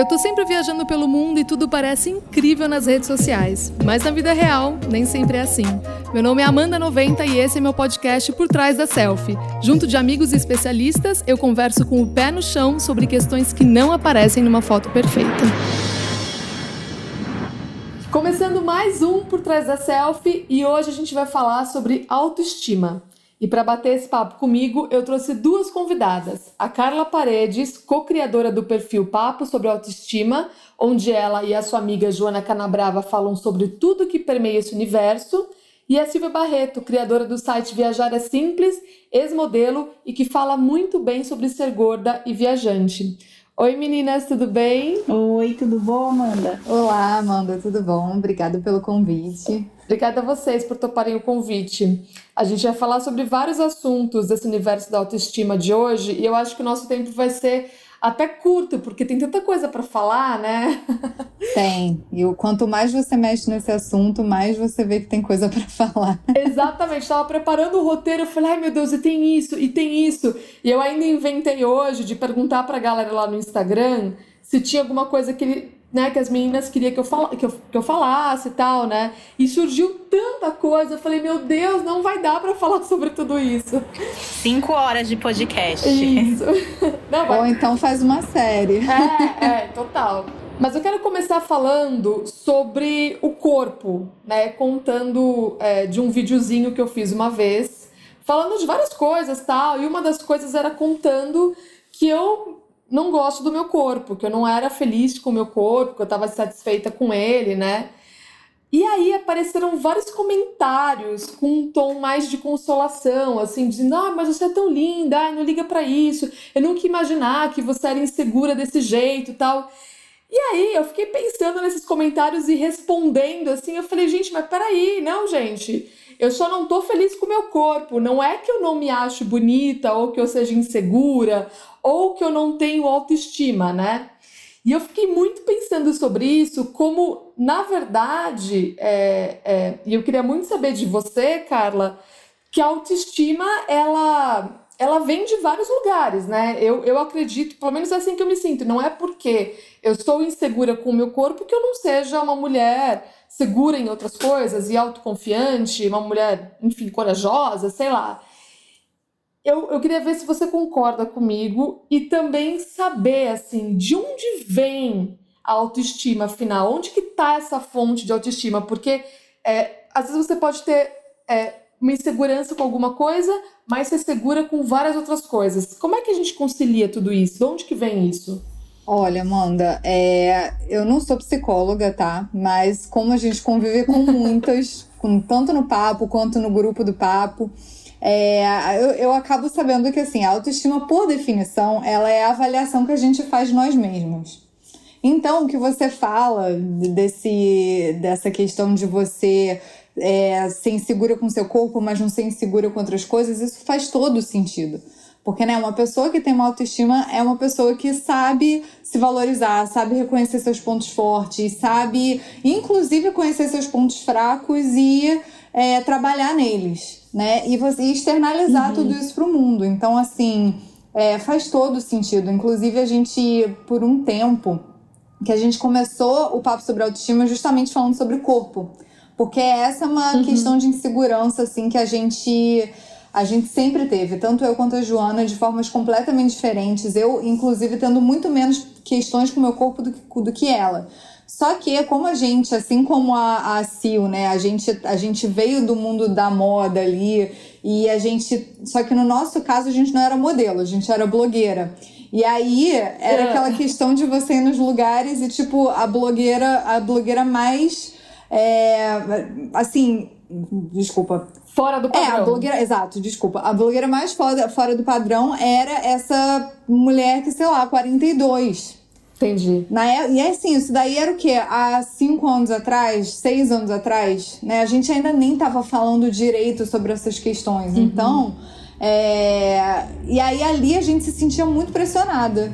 Eu tô sempre viajando pelo mundo e tudo parece incrível nas redes sociais, mas na vida real nem sempre é assim. Meu nome é Amanda 90 e esse é meu podcast Por Trás da Selfie. Junto de amigos e especialistas, eu converso com o pé no chão sobre questões que não aparecem numa foto perfeita. Começando mais um Por Trás da Selfie e hoje a gente vai falar sobre autoestima. E para bater esse papo comigo, eu trouxe duas convidadas. A Carla Paredes, co-criadora do perfil Papo sobre Autoestima, onde ela e a sua amiga Joana Canabrava falam sobre tudo que permeia esse universo. E a Silvia Barreto, criadora do site Viajar é Simples, ex-modelo e que fala muito bem sobre ser gorda e viajante. Oi meninas, tudo bem? Oi, tudo bom, Amanda? Olá, Amanda, tudo bom? Obrigada pelo convite. Obrigada a vocês por toparem o convite. A gente vai falar sobre vários assuntos desse universo da autoestima de hoje e eu acho que o nosso tempo vai ser até curto, porque tem tanta coisa para falar, né? Tem. E quanto mais você mexe nesse assunto, mais você vê que tem coisa para falar. Exatamente. Estava preparando o roteiro, eu falei, ai meu Deus, e tem isso, e tem isso. E eu ainda inventei hoje de perguntar para a galera lá no Instagram se tinha alguma coisa que ele né, que as meninas queriam que eu, fala, que eu, que eu falasse e tal, né? E surgiu tanta coisa, eu falei, meu Deus, não vai dar para falar sobre tudo isso. Cinco horas de podcast. Isso. Não, vai... Ou então faz uma série. É, é, total. Mas eu quero começar falando sobre o corpo, né? Contando é, de um videozinho que eu fiz uma vez, falando de várias coisas tal. E uma das coisas era contando que eu não gosto do meu corpo, que eu não era feliz com o meu corpo, que eu estava satisfeita com ele, né? E aí apareceram vários comentários com um tom mais de consolação, assim, dizendo: "Ah, mas você é tão linda, não liga para isso. Eu nunca ia imaginar que você era insegura desse jeito", tal. E aí eu fiquei pensando nesses comentários e respondendo assim, eu falei: "Gente, mas peraí, não, gente. Eu só não tô feliz com o meu corpo. Não é que eu não me acho bonita ou que eu seja insegura ou que eu não tenho autoestima, né? E eu fiquei muito pensando sobre isso, como, na verdade, é, é, e eu queria muito saber de você, Carla, que a autoestima, ela, ela vem de vários lugares, né? Eu, eu acredito, pelo menos é assim que eu me sinto, não é porque eu sou insegura com o meu corpo que eu não seja uma mulher segura em outras coisas e autoconfiante, uma mulher, enfim, corajosa, sei lá eu, eu queria ver se você concorda comigo e também saber, assim, de onde vem a autoestima, afinal, onde que tá essa fonte de autoestima? Porque é, às vezes você pode ter é, uma insegurança com alguma coisa, mas ser segura com várias outras coisas. Como é que a gente concilia tudo isso? De onde que vem isso? Olha, Amanda, é, eu não sou psicóloga, tá? Mas como a gente convive com muitas, com, tanto no papo quanto no grupo do papo, é, eu, eu acabo sabendo que assim, a autoestima, por definição, ela é a avaliação que a gente faz nós mesmos. Então, o que você fala desse, dessa questão de você é, ser insegura com seu corpo, mas não ser insegura com outras coisas, isso faz todo sentido. Porque, né, uma pessoa que tem uma autoestima é uma pessoa que sabe se valorizar, sabe reconhecer seus pontos fortes, sabe, inclusive, conhecer seus pontos fracos e é, trabalhar neles né? E você externalizar uhum. tudo isso para o mundo. Então, assim, é, faz todo sentido. Inclusive, a gente, por um tempo, que a gente começou o papo sobre autoestima justamente falando sobre o corpo. Porque essa é uma uhum. questão de insegurança, assim, que a gente a gente sempre teve, tanto eu quanto a Joana, de formas completamente diferentes. Eu, inclusive, tendo muito menos questões com o meu corpo do que, do que ela. Só que, como a gente, assim como a, a Sil, né, a gente, a gente veio do mundo da moda ali e a gente. Só que no nosso caso a gente não era modelo, a gente era blogueira. E aí era é. aquela questão de você ir nos lugares e, tipo, a blogueira, a blogueira mais. É, assim, desculpa. Fora do padrão. É, a blogueira, exato, desculpa. A blogueira mais fora, fora do padrão era essa mulher que, sei lá, 42. Entendi. Na, e é assim, isso daí era o quê? Há cinco anos atrás, seis anos atrás, né? A gente ainda nem tava falando direito sobre essas questões. Uhum. Então, é... e aí ali a gente se sentia muito pressionada.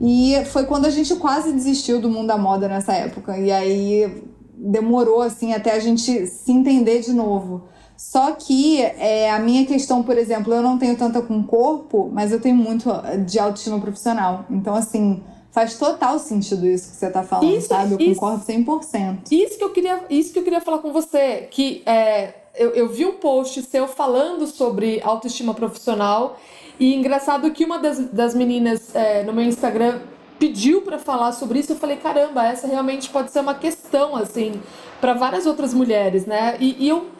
E foi quando a gente quase desistiu do mundo da moda nessa época. E aí demorou, assim, até a gente se entender de novo. Só que é, a minha questão, por exemplo, eu não tenho tanta com corpo, mas eu tenho muito de autoestima profissional. Então, assim, Faz total sentido isso que você tá falando, isso, sabe? Eu isso, concordo 100%. Isso que eu queria, isso que eu queria falar com você, que é, eu, eu vi um post seu falando sobre autoestima profissional e engraçado que uma das, das meninas é, no meu Instagram pediu para falar sobre isso, eu falei, caramba, essa realmente pode ser uma questão, assim, para várias outras mulheres, né? E, e eu.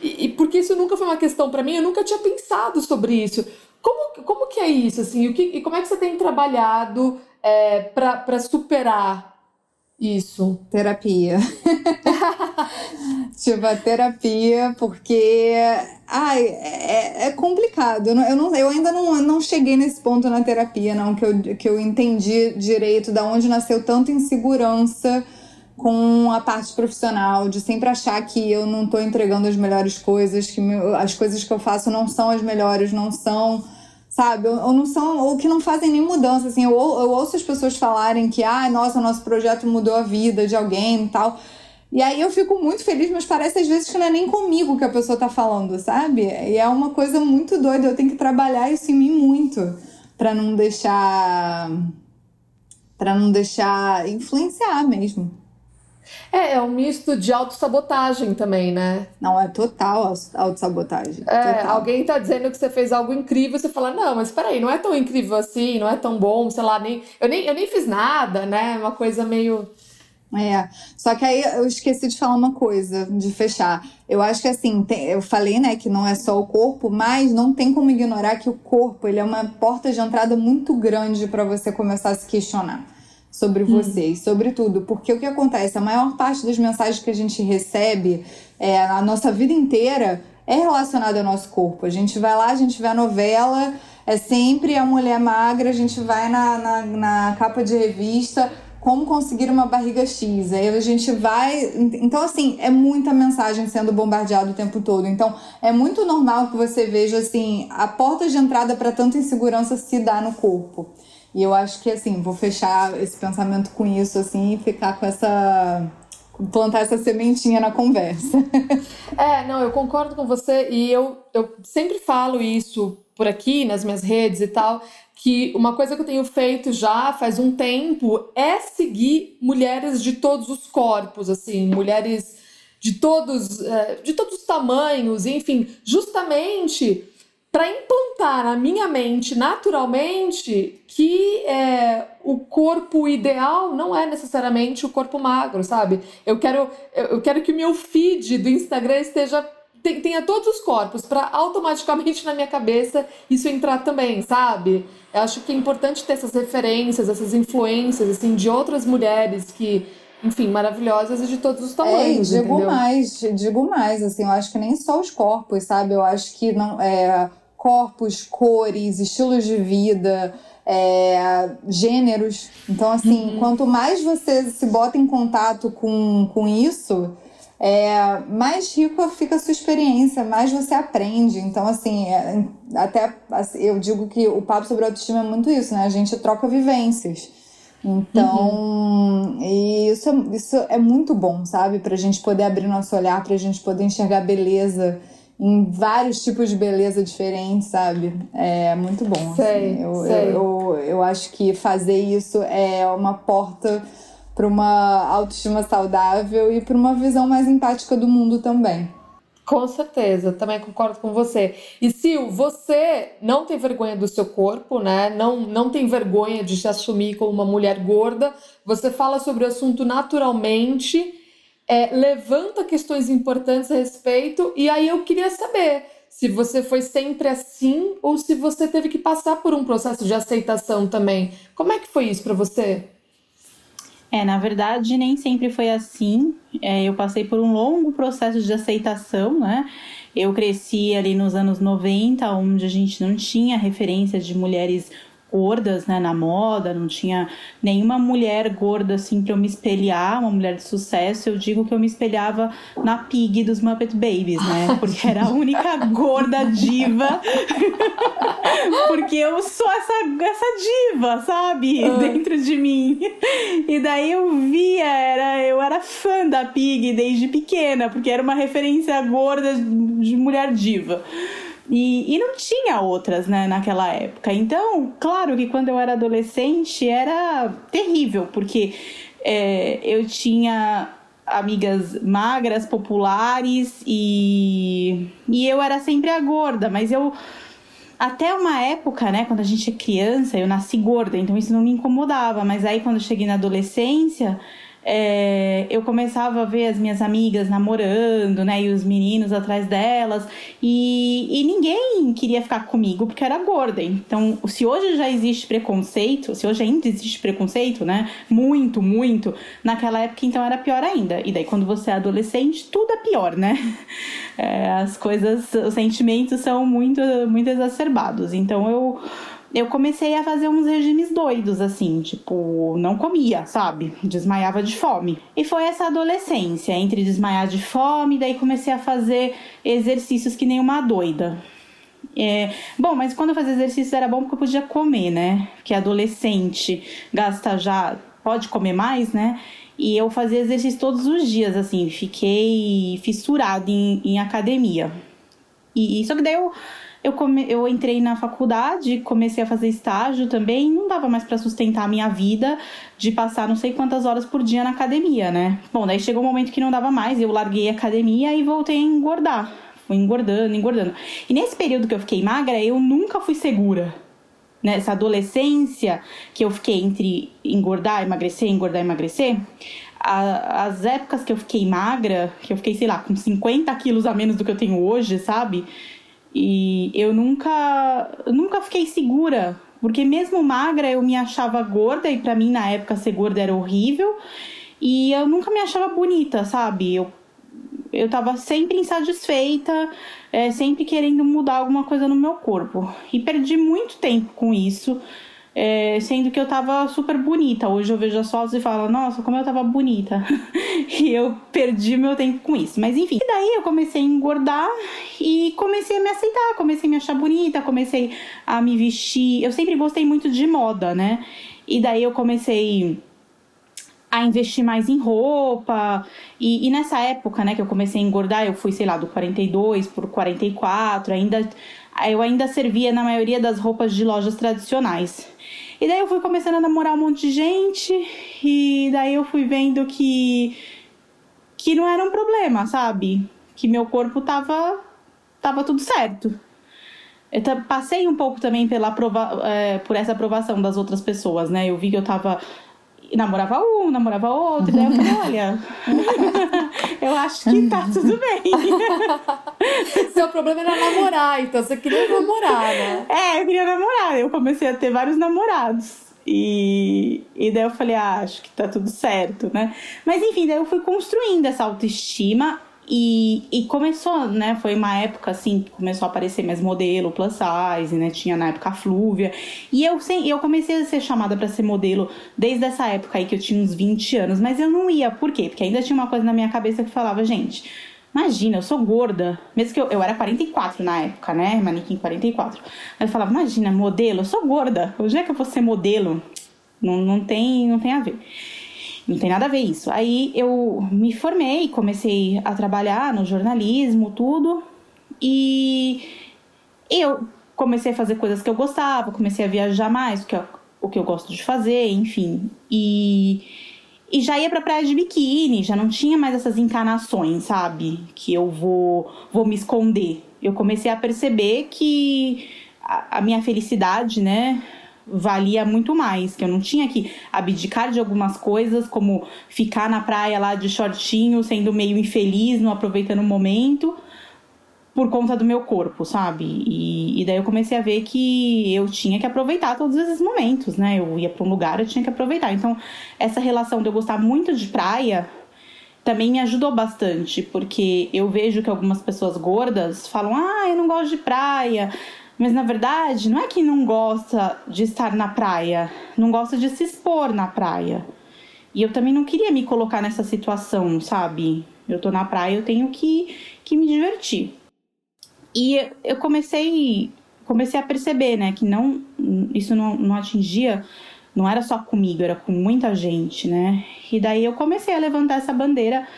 E, e, porque isso nunca foi uma questão para mim, eu nunca tinha pensado sobre isso. Como, como que é isso, assim? O que, e como é que você tem trabalhado é, para superar isso? Terapia. tipo, a terapia, porque ai, é, é complicado. Eu, não, eu, não, eu ainda não, não cheguei nesse ponto na terapia, não, que eu, que eu entendi direito da onde nasceu tanta insegurança com a parte profissional, de sempre achar que eu não estou entregando as melhores coisas, que as coisas que eu faço não são as melhores, não são sabe? Ou não são, ou que não fazem nem mudança, assim. Eu, eu ouço as pessoas falarem que, ah, nossa, nosso projeto mudou a vida de alguém e tal. E aí eu fico muito feliz, mas parece às vezes que não é nem comigo que a pessoa tá falando, sabe? E é uma coisa muito doida, eu tenho que trabalhar isso em mim muito para não deixar para não deixar influenciar mesmo. É, é um misto de autossabotagem também, né? Não, é total autossabotagem. É, total. alguém tá dizendo que você fez algo incrível, você fala, não, mas peraí, não é tão incrível assim, não é tão bom, sei lá, nem. Eu nem, eu nem fiz nada, né? Uma coisa meio. É, só que aí eu esqueci de falar uma coisa, de fechar. Eu acho que assim, tem, eu falei, né, que não é só o corpo, mas não tem como ignorar que o corpo, ele é uma porta de entrada muito grande para você começar a se questionar sobre vocês, hum. sobre tudo. Porque o que acontece? A maior parte das mensagens que a gente recebe é, a nossa vida inteira é relacionada ao nosso corpo. A gente vai lá, a gente vê a novela, é sempre a mulher magra, a gente vai na, na, na capa de revista. Como conseguir uma barriga X? Aí a gente vai. Então, assim, é muita mensagem sendo bombardeada o tempo todo. Então, é muito normal que você veja, assim, a porta de entrada para tanta insegurança se dá no corpo. E eu acho que, assim, vou fechar esse pensamento com isso, assim, e ficar com essa. plantar essa sementinha na conversa. é, não, eu concordo com você e eu, eu sempre falo isso por aqui, nas minhas redes e tal, que uma coisa que eu tenho feito já faz um tempo é seguir mulheres de todos os corpos, assim, mulheres de todos, é, de todos os tamanhos, enfim, justamente para implantar na minha mente naturalmente que é, o corpo ideal não é necessariamente o corpo magro, sabe? Eu quero, eu quero que o meu feed do Instagram esteja tenha todos os corpos para automaticamente na minha cabeça isso entrar também, sabe? Eu acho que é importante ter essas referências, essas influências assim de outras mulheres que enfim, maravilhosas e de todos os tamanhos. É, digo entendeu? mais, digo mais, assim, eu acho que nem só os corpos, sabe? Eu acho que não é corpos, cores, estilos de vida, é, gêneros. Então, assim, uhum. quanto mais você se bota em contato com, com isso, é, mais rico fica a sua experiência, mais você aprende. Então, assim, é, até assim, eu digo que o papo sobre autoestima é muito isso, né? A gente troca vivências. Então, uhum. isso, é, isso é muito bom, sabe? Pra gente poder abrir nosso olhar, pra gente poder enxergar beleza em vários tipos de beleza diferentes, sabe? É muito bom. Sei, assim. eu, sei. Eu, eu, eu, acho que fazer isso é uma porta para uma autoestima saudável e para uma visão mais empática do mundo também. Com certeza, também concordo com você. E Sil, você não tem vergonha do seu corpo, né? Não, não tem vergonha de se assumir como uma mulher gorda. Você fala sobre o assunto naturalmente é, levanta questões importantes a respeito, e aí eu queria saber se você foi sempre assim ou se você teve que passar por um processo de aceitação também. Como é que foi isso para você? É, na verdade, nem sempre foi assim. É, eu passei por um longo processo de aceitação, né? Eu cresci ali nos anos 90, onde a gente não tinha referência de mulheres gordas, né, na moda, não tinha nenhuma mulher gorda assim para eu me espelhar, uma mulher de sucesso. Eu digo que eu me espelhava na Pig dos Muppet Babies, né? Porque era a única gorda diva. Porque eu sou essa, essa diva, sabe? Dentro de mim. E daí eu via, era, eu era fã da Pig desde pequena, porque era uma referência gorda de mulher diva. E, e não tinha outras, né, naquela época. Então, claro que quando eu era adolescente era terrível, porque é, eu tinha amigas magras, populares e, e eu era sempre a gorda, mas eu até uma época, né, quando a gente é criança, eu nasci gorda, então isso não me incomodava, mas aí quando eu cheguei na adolescência, é, eu começava a ver as minhas amigas namorando, né? E os meninos atrás delas. E, e ninguém queria ficar comigo porque era gorda. Então, se hoje já existe preconceito, se hoje ainda existe preconceito, né? Muito, muito. Naquela época, então, era pior ainda. E daí, quando você é adolescente, tudo é pior, né? É, as coisas, os sentimentos são muito, muito exacerbados. Então, eu eu comecei a fazer uns regimes doidos, assim, tipo, não comia, sabe? Desmaiava de fome. E foi essa adolescência, entre desmaiar de fome, daí comecei a fazer exercícios que nem uma doida. É, bom, mas quando eu fazia exercício era bom porque eu podia comer, né? Porque adolescente gasta já, pode comer mais, né? E eu fazia exercício todos os dias, assim, fiquei fissurada em, em academia. E só que daí eu eu, come, eu entrei na faculdade, comecei a fazer estágio também, não dava mais para sustentar a minha vida de passar não sei quantas horas por dia na academia, né? Bom, daí chegou um momento que não dava mais, eu larguei a academia e voltei a engordar. Fui engordando, engordando. E nesse período que eu fiquei magra, eu nunca fui segura. Nessa adolescência que eu fiquei entre engordar, emagrecer, engordar, emagrecer, a, as épocas que eu fiquei magra, que eu fiquei, sei lá, com 50 quilos a menos do que eu tenho hoje, sabe? E eu nunca, nunca fiquei segura, porque mesmo magra eu me achava gorda e para mim na época ser gorda era horrível. E eu nunca me achava bonita, sabe? Eu, eu tava sempre insatisfeita, é, sempre querendo mudar alguma coisa no meu corpo. E perdi muito tempo com isso é, sendo que eu tava super bonita. Hoje eu vejo as fotos e falo, nossa, como eu tava bonita. e eu perdi meu tempo com isso. Mas enfim, e daí eu comecei a engordar e comecei a me aceitar, comecei a me achar bonita, comecei a me vestir. Eu sempre gostei muito de moda, né? E daí eu comecei a investir mais em roupa. E, e, nessa época, né, que eu comecei a engordar, eu fui, sei lá, do 42 por 44, ainda eu ainda servia na maioria das roupas de lojas tradicionais. E daí eu fui começando a namorar um monte de gente e daí eu fui vendo que que não era um problema, sabe? Que meu corpo tava tava tudo certo. Eu passei um pouco também pela é, por essa aprovação das outras pessoas, né? Eu vi que eu tava namorava um, namorava outro, e daí eu falei, olha, eu acho que tá tudo bem. Seu problema era namorar, então você queria namorar, né? É, eu queria namorar. Eu comecei a ter vários namorados. E, e daí eu falei, ah, acho que tá tudo certo, né? Mas enfim, daí eu fui construindo essa autoestima e, e começou, né? Foi uma época assim que começou a aparecer mais modelo, plus size, né? Tinha na época a Flúvia. E eu, sem, eu comecei a ser chamada para ser modelo desde essa época aí que eu tinha uns 20 anos. Mas eu não ia, por quê? Porque ainda tinha uma coisa na minha cabeça que falava, gente. Imagina, eu sou gorda. Mesmo que eu, eu era 44 na época, né? Manequim 44. Aí eu falava, imagina, modelo, eu sou gorda. Hoje é que eu vou ser modelo? Não, não, tem, não tem a ver. Não tem nada a ver isso. Aí eu me formei, comecei a trabalhar no jornalismo, tudo. E eu comecei a fazer coisas que eu gostava, comecei a viajar mais, que eu, o que eu gosto de fazer, enfim. E, e já ia pra praia de biquíni, já não tinha mais essas encarnações, sabe? Que eu vou, vou me esconder. Eu comecei a perceber que a, a minha felicidade, né? Valia muito mais, que eu não tinha que abdicar de algumas coisas, como ficar na praia lá de shortinho, sendo meio infeliz, não aproveitando o momento, por conta do meu corpo, sabe? E, e daí eu comecei a ver que eu tinha que aproveitar todos esses momentos, né? Eu ia para um lugar, eu tinha que aproveitar. Então, essa relação de eu gostar muito de praia também me ajudou bastante, porque eu vejo que algumas pessoas gordas falam: ah, eu não gosto de praia mas na verdade, não é que não gosta de estar na praia, não gosta de se expor na praia. E eu também não queria me colocar nessa situação, sabe? Eu tô na praia, eu tenho que, que me divertir. E eu comecei comecei a perceber, né, que não isso não, não atingia, não era só comigo, era com muita gente, né? E daí eu comecei a levantar essa bandeira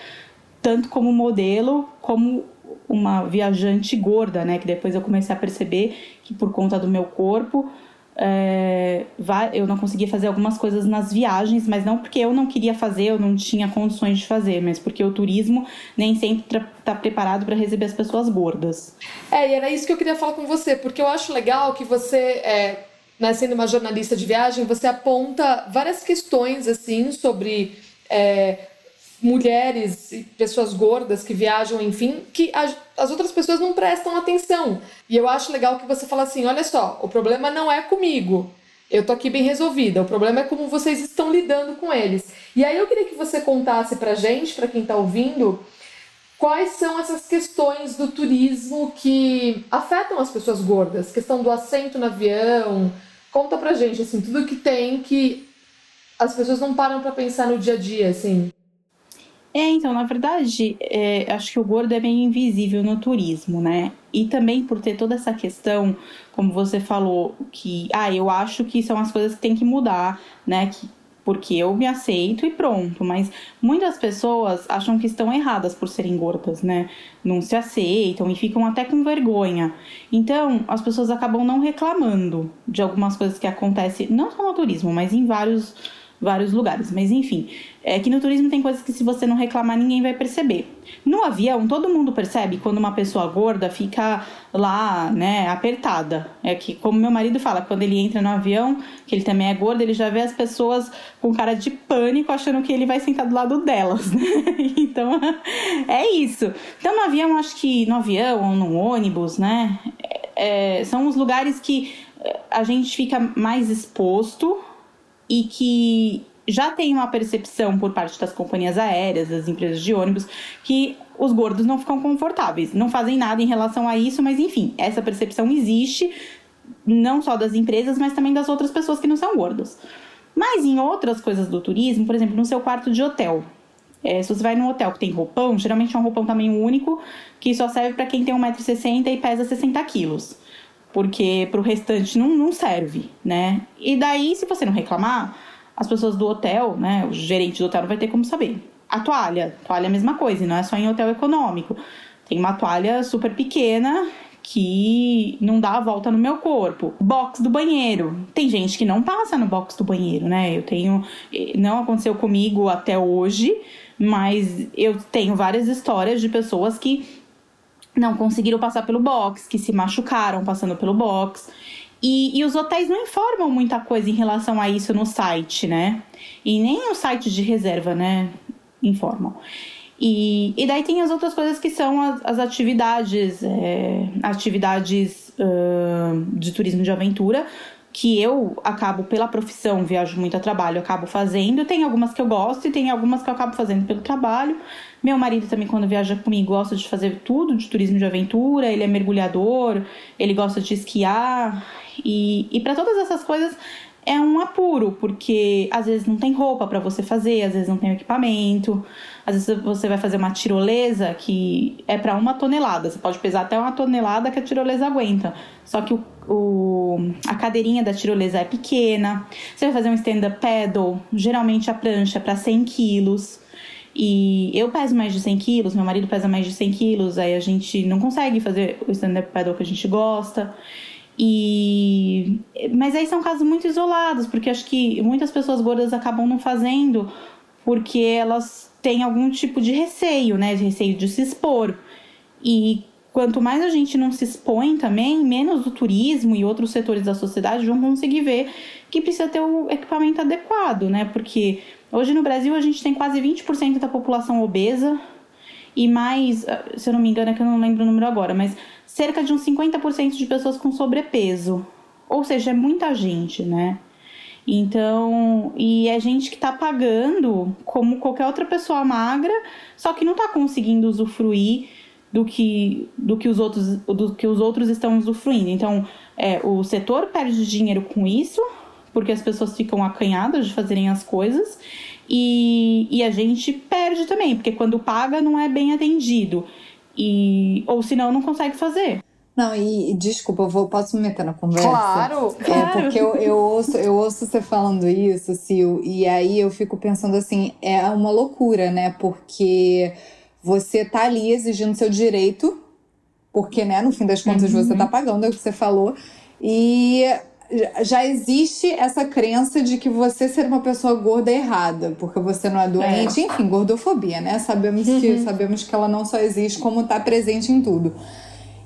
tanto como modelo como uma viajante gorda, né? Que depois eu comecei a perceber que por conta do meu corpo é, eu não conseguia fazer algumas coisas nas viagens, mas não porque eu não queria fazer, eu não tinha condições de fazer, mas porque o turismo nem sempre está preparado para receber as pessoas gordas. É, e era isso que eu queria falar com você, porque eu acho legal que você, é, né, sendo uma jornalista de viagem, você aponta várias questões assim sobre é, mulheres e pessoas gordas que viajam, enfim, que as outras pessoas não prestam atenção. E eu acho legal que você fala assim: olha só, o problema não é comigo. Eu tô aqui bem resolvida. O problema é como vocês estão lidando com eles. E aí eu queria que você contasse pra gente, para quem tá ouvindo, quais são essas questões do turismo que afetam as pessoas gordas? Questão do assento no avião. Conta pra gente, assim, tudo que tem que as pessoas não param para pensar no dia a dia, assim. É, então, na verdade, é, acho que o gordo é meio invisível no turismo, né? E também por ter toda essa questão, como você falou, que, ah, eu acho que são as coisas que tem que mudar, né? Que, porque eu me aceito e pronto. Mas muitas pessoas acham que estão erradas por serem gordas, né? Não se aceitam e ficam até com vergonha. Então, as pessoas acabam não reclamando de algumas coisas que acontecem, não só no turismo, mas em vários vários lugares. Mas enfim, é que no turismo tem coisas que se você não reclamar, ninguém vai perceber. No avião, todo mundo percebe quando uma pessoa gorda fica lá, né, apertada. É que, como meu marido fala, quando ele entra no avião, que ele também é gordo, ele já vê as pessoas com cara de pânico, achando que ele vai sentar do lado delas, né? Então, é isso. Então, no avião, acho que no avião ou no ônibus, né, é, são os lugares que a gente fica mais exposto e que já tem uma percepção por parte das companhias aéreas, das empresas de ônibus, que os gordos não ficam confortáveis, não fazem nada em relação a isso, mas enfim, essa percepção existe não só das empresas, mas também das outras pessoas que não são gordos. Mas em outras coisas do turismo, por exemplo, no seu quarto de hotel. É, se você vai num hotel que tem roupão, geralmente é um roupão também único, que só serve para quem tem 1,60m e pesa 60 quilos porque para o restante não, não serve, né? E daí, se você não reclamar, as pessoas do hotel, né, o gerente do hotel não vai ter como saber. A toalha, toalha é a mesma coisa, não é só em hotel econômico. Tem uma toalha super pequena que não dá a volta no meu corpo. Box do banheiro. Tem gente que não passa no box do banheiro, né? Eu tenho. Não aconteceu comigo até hoje, mas eu tenho várias histórias de pessoas que não conseguiram passar pelo box, que se machucaram passando pelo box. E, e, os hotéis não informam muita coisa em relação a isso no site, né? E nem o site de reserva, né? Informam. E, e daí tem as outras coisas que são as, as atividades, é, atividades uh, de turismo de aventura, que eu acabo, pela profissão, viajo muito a trabalho, acabo fazendo. Tem algumas que eu gosto e tem algumas que eu acabo fazendo pelo trabalho. Meu marido também, quando viaja comigo, gosta de fazer tudo de turismo de aventura. Ele é mergulhador, ele gosta de esquiar. E, e para todas essas coisas é um apuro, porque às vezes não tem roupa para você fazer, às vezes não tem equipamento, às vezes você vai fazer uma tirolesa que é para uma tonelada. Você pode pesar até uma tonelada que a tirolesa aguenta. Só que o, o a cadeirinha da tirolesa é pequena. Você vai fazer um stand-up paddle, geralmente a prancha é para 100 quilos. E eu peso mais de 100 quilos, meu marido pesa mais de 100 quilos, aí a gente não consegue fazer o stand-up paddle que a gente gosta. E mas aí são casos muito isolados, porque acho que muitas pessoas gordas acabam não fazendo porque elas têm algum tipo de receio, né? De receio de se expor. E quanto mais a gente não se expõe também, menos o turismo e outros setores da sociedade vão conseguir ver que precisa ter o equipamento adequado, né? Porque Hoje no Brasil a gente tem quase 20% da população obesa e mais, ah, se eu não me engano, é que eu não lembro o número agora, mas cerca de uns 50% de pessoas com sobrepeso. Ou seja, é muita gente, né? Então, e é gente que tá pagando como qualquer outra pessoa magra, só que não tá conseguindo usufruir do que, do que, os, outros, do que os outros estão usufruindo. Então, é, o setor perde dinheiro com isso, porque as pessoas ficam acanhadas de fazerem as coisas. E, e a gente perde também, porque quando paga não é bem atendido. E, ou senão não consegue fazer. Não, e, desculpa, eu vou, posso me meter na conversa? Claro, é, claro. Porque eu, eu, ouço, eu ouço você falando isso, Sil, e aí eu fico pensando assim, é uma loucura, né? Porque você tá ali exigindo seu direito porque, né, no fim das contas uhum. você tá pagando, é o que você falou. E já existe essa crença de que você ser uma pessoa gorda é errada, porque você não é doente, é. enfim, gordofobia, né? Sabemos, uhum. que, sabemos que ela não só existe, como tá presente em tudo.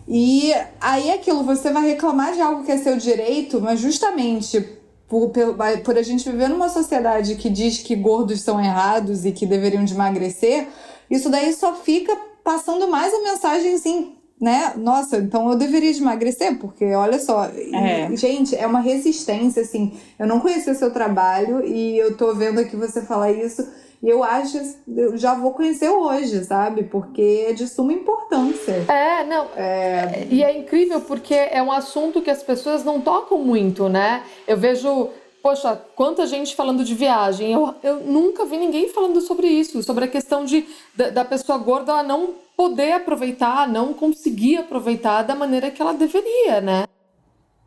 E aí aquilo, você vai reclamar de algo que é seu direito, mas justamente por, por, por a gente viver numa sociedade que diz que gordos são errados e que deveriam de emagrecer, isso daí só fica passando mais a mensagem assim, né? Nossa, então eu deveria emagrecer, porque olha só, é. gente, é uma resistência, assim. Eu não conhecia seu trabalho e eu tô vendo aqui você falar isso. E eu acho, eu já vou conhecer hoje, sabe? Porque é de suma importância. É, não. É... E é incrível porque é um assunto que as pessoas não tocam muito, né? Eu vejo poxa, quanta gente falando de viagem. Eu, eu nunca vi ninguém falando sobre isso, sobre a questão de, da, da pessoa gorda não poder aproveitar, não conseguir aproveitar da maneira que ela deveria, né?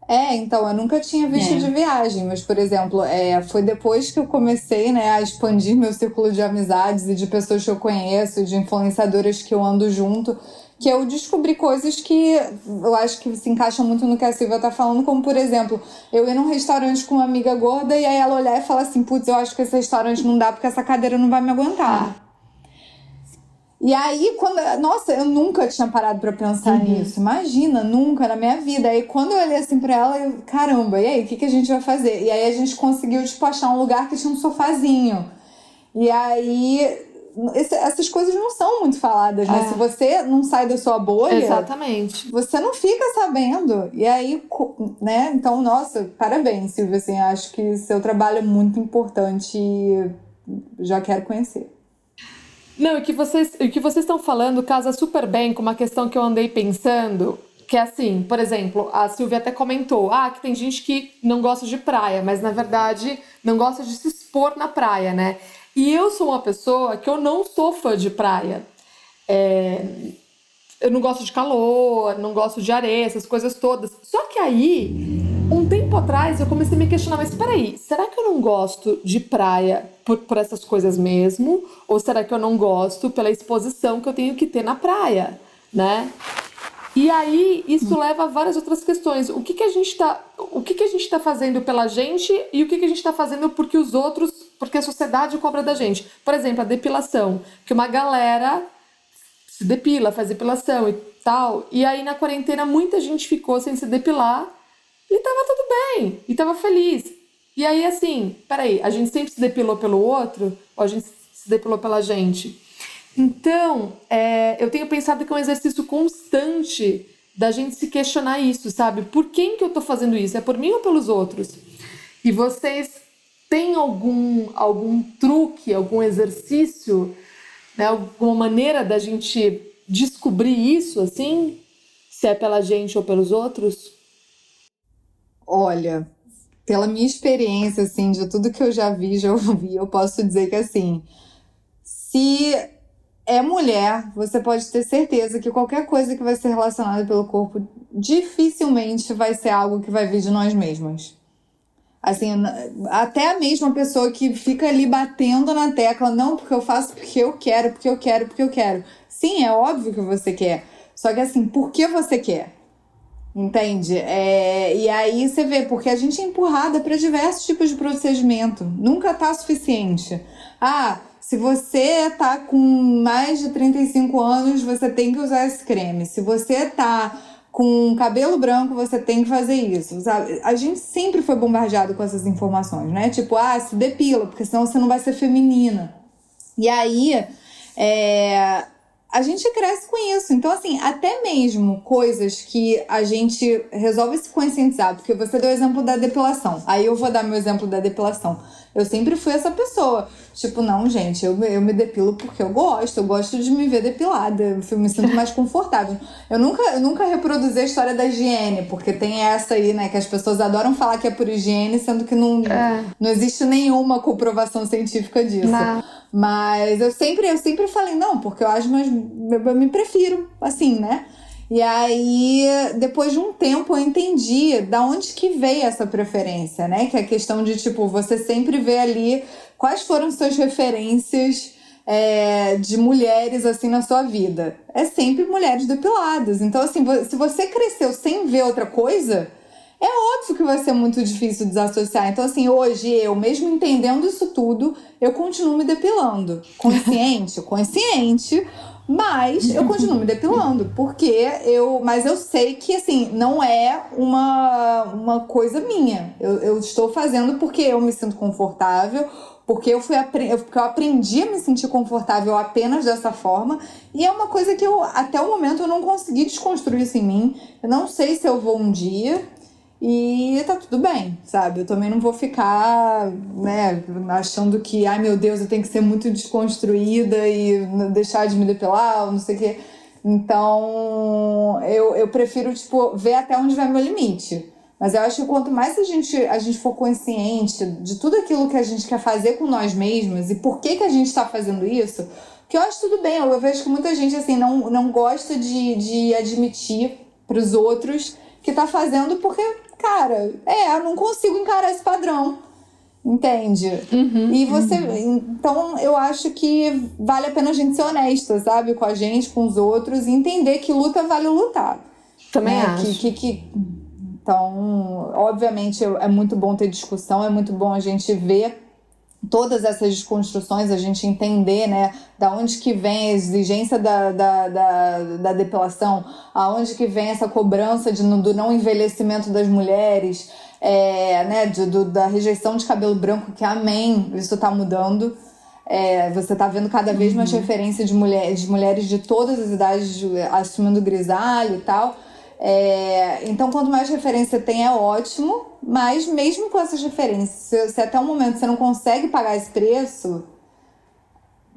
É, então, eu nunca tinha visto é. de viagem, mas, por exemplo, é, foi depois que eu comecei né, a expandir meu círculo de amizades e de pessoas que eu conheço, de influenciadoras que eu ando junto, que eu descobri coisas que eu acho que se encaixam muito no que a Silvia tá falando, como, por exemplo, eu ir num restaurante com uma amiga gorda e aí ela olhar e falar assim, putz, eu acho que esse restaurante não dá porque essa cadeira não vai me aguentar. Ah. E aí, quando. Nossa, eu nunca tinha parado para pensar uhum. nisso. Imagina, nunca na minha vida. Aí, quando eu olhei assim pra ela, eu, caramba, e aí, o que, que a gente vai fazer? E aí, a gente conseguiu, tipo, achar um lugar que tinha um sofazinho. E aí. Esse, essas coisas não são muito faladas, né? É. Se você não sai da sua bolha. Exatamente. Você não fica sabendo. E aí, né? Então, nossa, parabéns, Silvia. Assim, acho que seu trabalho é muito importante e já quero conhecer. Não, o que vocês, o que vocês estão falando casa super bem com uma questão que eu andei pensando, que é assim, por exemplo, a Silvia até comentou, ah, que tem gente que não gosta de praia, mas na verdade não gosta de se expor na praia, né? E eu sou uma pessoa que eu não sou fã de praia. É, eu não gosto de calor, não gosto de areia, essas coisas todas. Só que aí, um tempo atrás, eu comecei a me questionar, mas peraí, será que eu não gosto de praia por, por essas coisas mesmo? Ou será que eu não gosto pela exposição que eu tenho que ter na praia, né? E aí, isso leva a várias outras questões. O que, que a gente está o que, que a gente está fazendo pela gente e o que, que a gente está fazendo porque os outros, porque a sociedade cobra da gente. Por exemplo, a depilação, que uma galera se depila, faz depilação e tal. E aí na quarentena muita gente ficou sem se depilar e tava tudo bem, e tava feliz. E aí assim, peraí, a gente sempre se depilou pelo outro ou a gente se depilou pela gente? Então, é, eu tenho pensado que é um exercício constante da gente se questionar isso, sabe? Por quem que eu tô fazendo isso? É por mim ou pelos outros? E vocês têm algum, algum truque, algum exercício né, alguma maneira da gente descobrir isso, assim? Se é pela gente ou pelos outros? Olha, pela minha experiência, assim, de tudo que eu já vi, já ouvi, eu posso dizer que, assim, se é mulher, você pode ter certeza que qualquer coisa que vai ser relacionada pelo corpo dificilmente vai ser algo que vai vir de nós mesmas. Assim, até a mesma pessoa que fica ali batendo na tecla, não, porque eu faço porque eu quero, porque eu quero, porque eu quero. Sim, é óbvio que você quer. Só que assim, por que você quer? Entende? É, e aí você vê, porque a gente é empurrada para diversos tipos de procedimento. Nunca tá suficiente. Ah, se você tá com mais de 35 anos, você tem que usar esse creme. Se você tá com cabelo branco você tem que fazer isso. A gente sempre foi bombardeado com essas informações, né? Tipo, ah, se depila, porque senão você não vai ser feminina. E aí, é, a gente cresce com isso. Então, assim, até mesmo coisas que a gente resolve se conscientizar, porque você deu o exemplo da depilação. Aí eu vou dar meu exemplo da depilação. Eu sempre fui essa pessoa. Tipo, não, gente, eu, eu me depilo porque eu gosto. Eu gosto de me ver depilada. Eu me sinto mais confortável. Eu nunca, eu nunca reproduzi a história da higiene, porque tem essa aí, né, que as pessoas adoram falar que é por higiene, sendo que não, é. não existe nenhuma comprovação científica disso. Não. Mas eu sempre, eu sempre falei, não, porque eu acho, mas eu me prefiro, assim, né? E aí, depois de um tempo, eu entendi da onde que veio essa preferência, né? Que é a questão de, tipo, você sempre vê ali quais foram suas referências é, de mulheres assim na sua vida? É sempre mulheres depiladas. Então, assim, se você cresceu sem ver outra coisa, é óbvio que vai ser muito difícil desassociar. Então, assim, hoje eu, mesmo entendendo isso tudo, eu continuo me depilando. Consciente, consciente. Mas eu continuo me depilando, porque eu. Mas eu sei que, assim, não é uma, uma coisa minha. Eu, eu estou fazendo porque eu me sinto confortável, porque eu fui porque eu aprendi a me sentir confortável apenas dessa forma e é uma coisa que eu até o momento eu não consegui desconstruir isso em mim. Eu não sei se eu vou um dia e tá tudo bem, sabe? Eu também não vou ficar, né, achando que, ai meu Deus, eu tenho que ser muito desconstruída e deixar de me depilar, ou não sei o quê. Então, eu, eu prefiro, tipo, ver até onde vai meu limite. Mas eu acho que quanto mais a gente, a gente for consciente de tudo aquilo que a gente quer fazer com nós mesmos e por que, que a gente está fazendo isso, que eu acho tudo bem. Eu, eu vejo que muita gente, assim, não, não gosta de, de admitir para os outros que tá fazendo porque cara, é, eu não consigo encarar esse padrão. Entende? Uhum, e você. Uhum. Então, eu acho que vale a pena a gente ser honesta, sabe? Com a gente, com os outros, e entender que luta vale lutar. Também né? acho. Que, que, que... Então, obviamente, é muito bom ter discussão, é muito bom a gente ver todas essas desconstruções, a gente entender, né, da onde que vem a exigência da, da, da, da depilação, aonde que vem essa cobrança de, do não envelhecimento das mulheres, é, né, de, do, da rejeição de cabelo branco, que amém, isso está mudando. É, você está vendo cada vez mais uhum. referência de, mulher, de mulheres de todas as idades assumindo grisalho e tal. É, então, quanto mais referência tem, é ótimo, mas mesmo com essas referências, se, até o momento você não consegue pagar esse preço,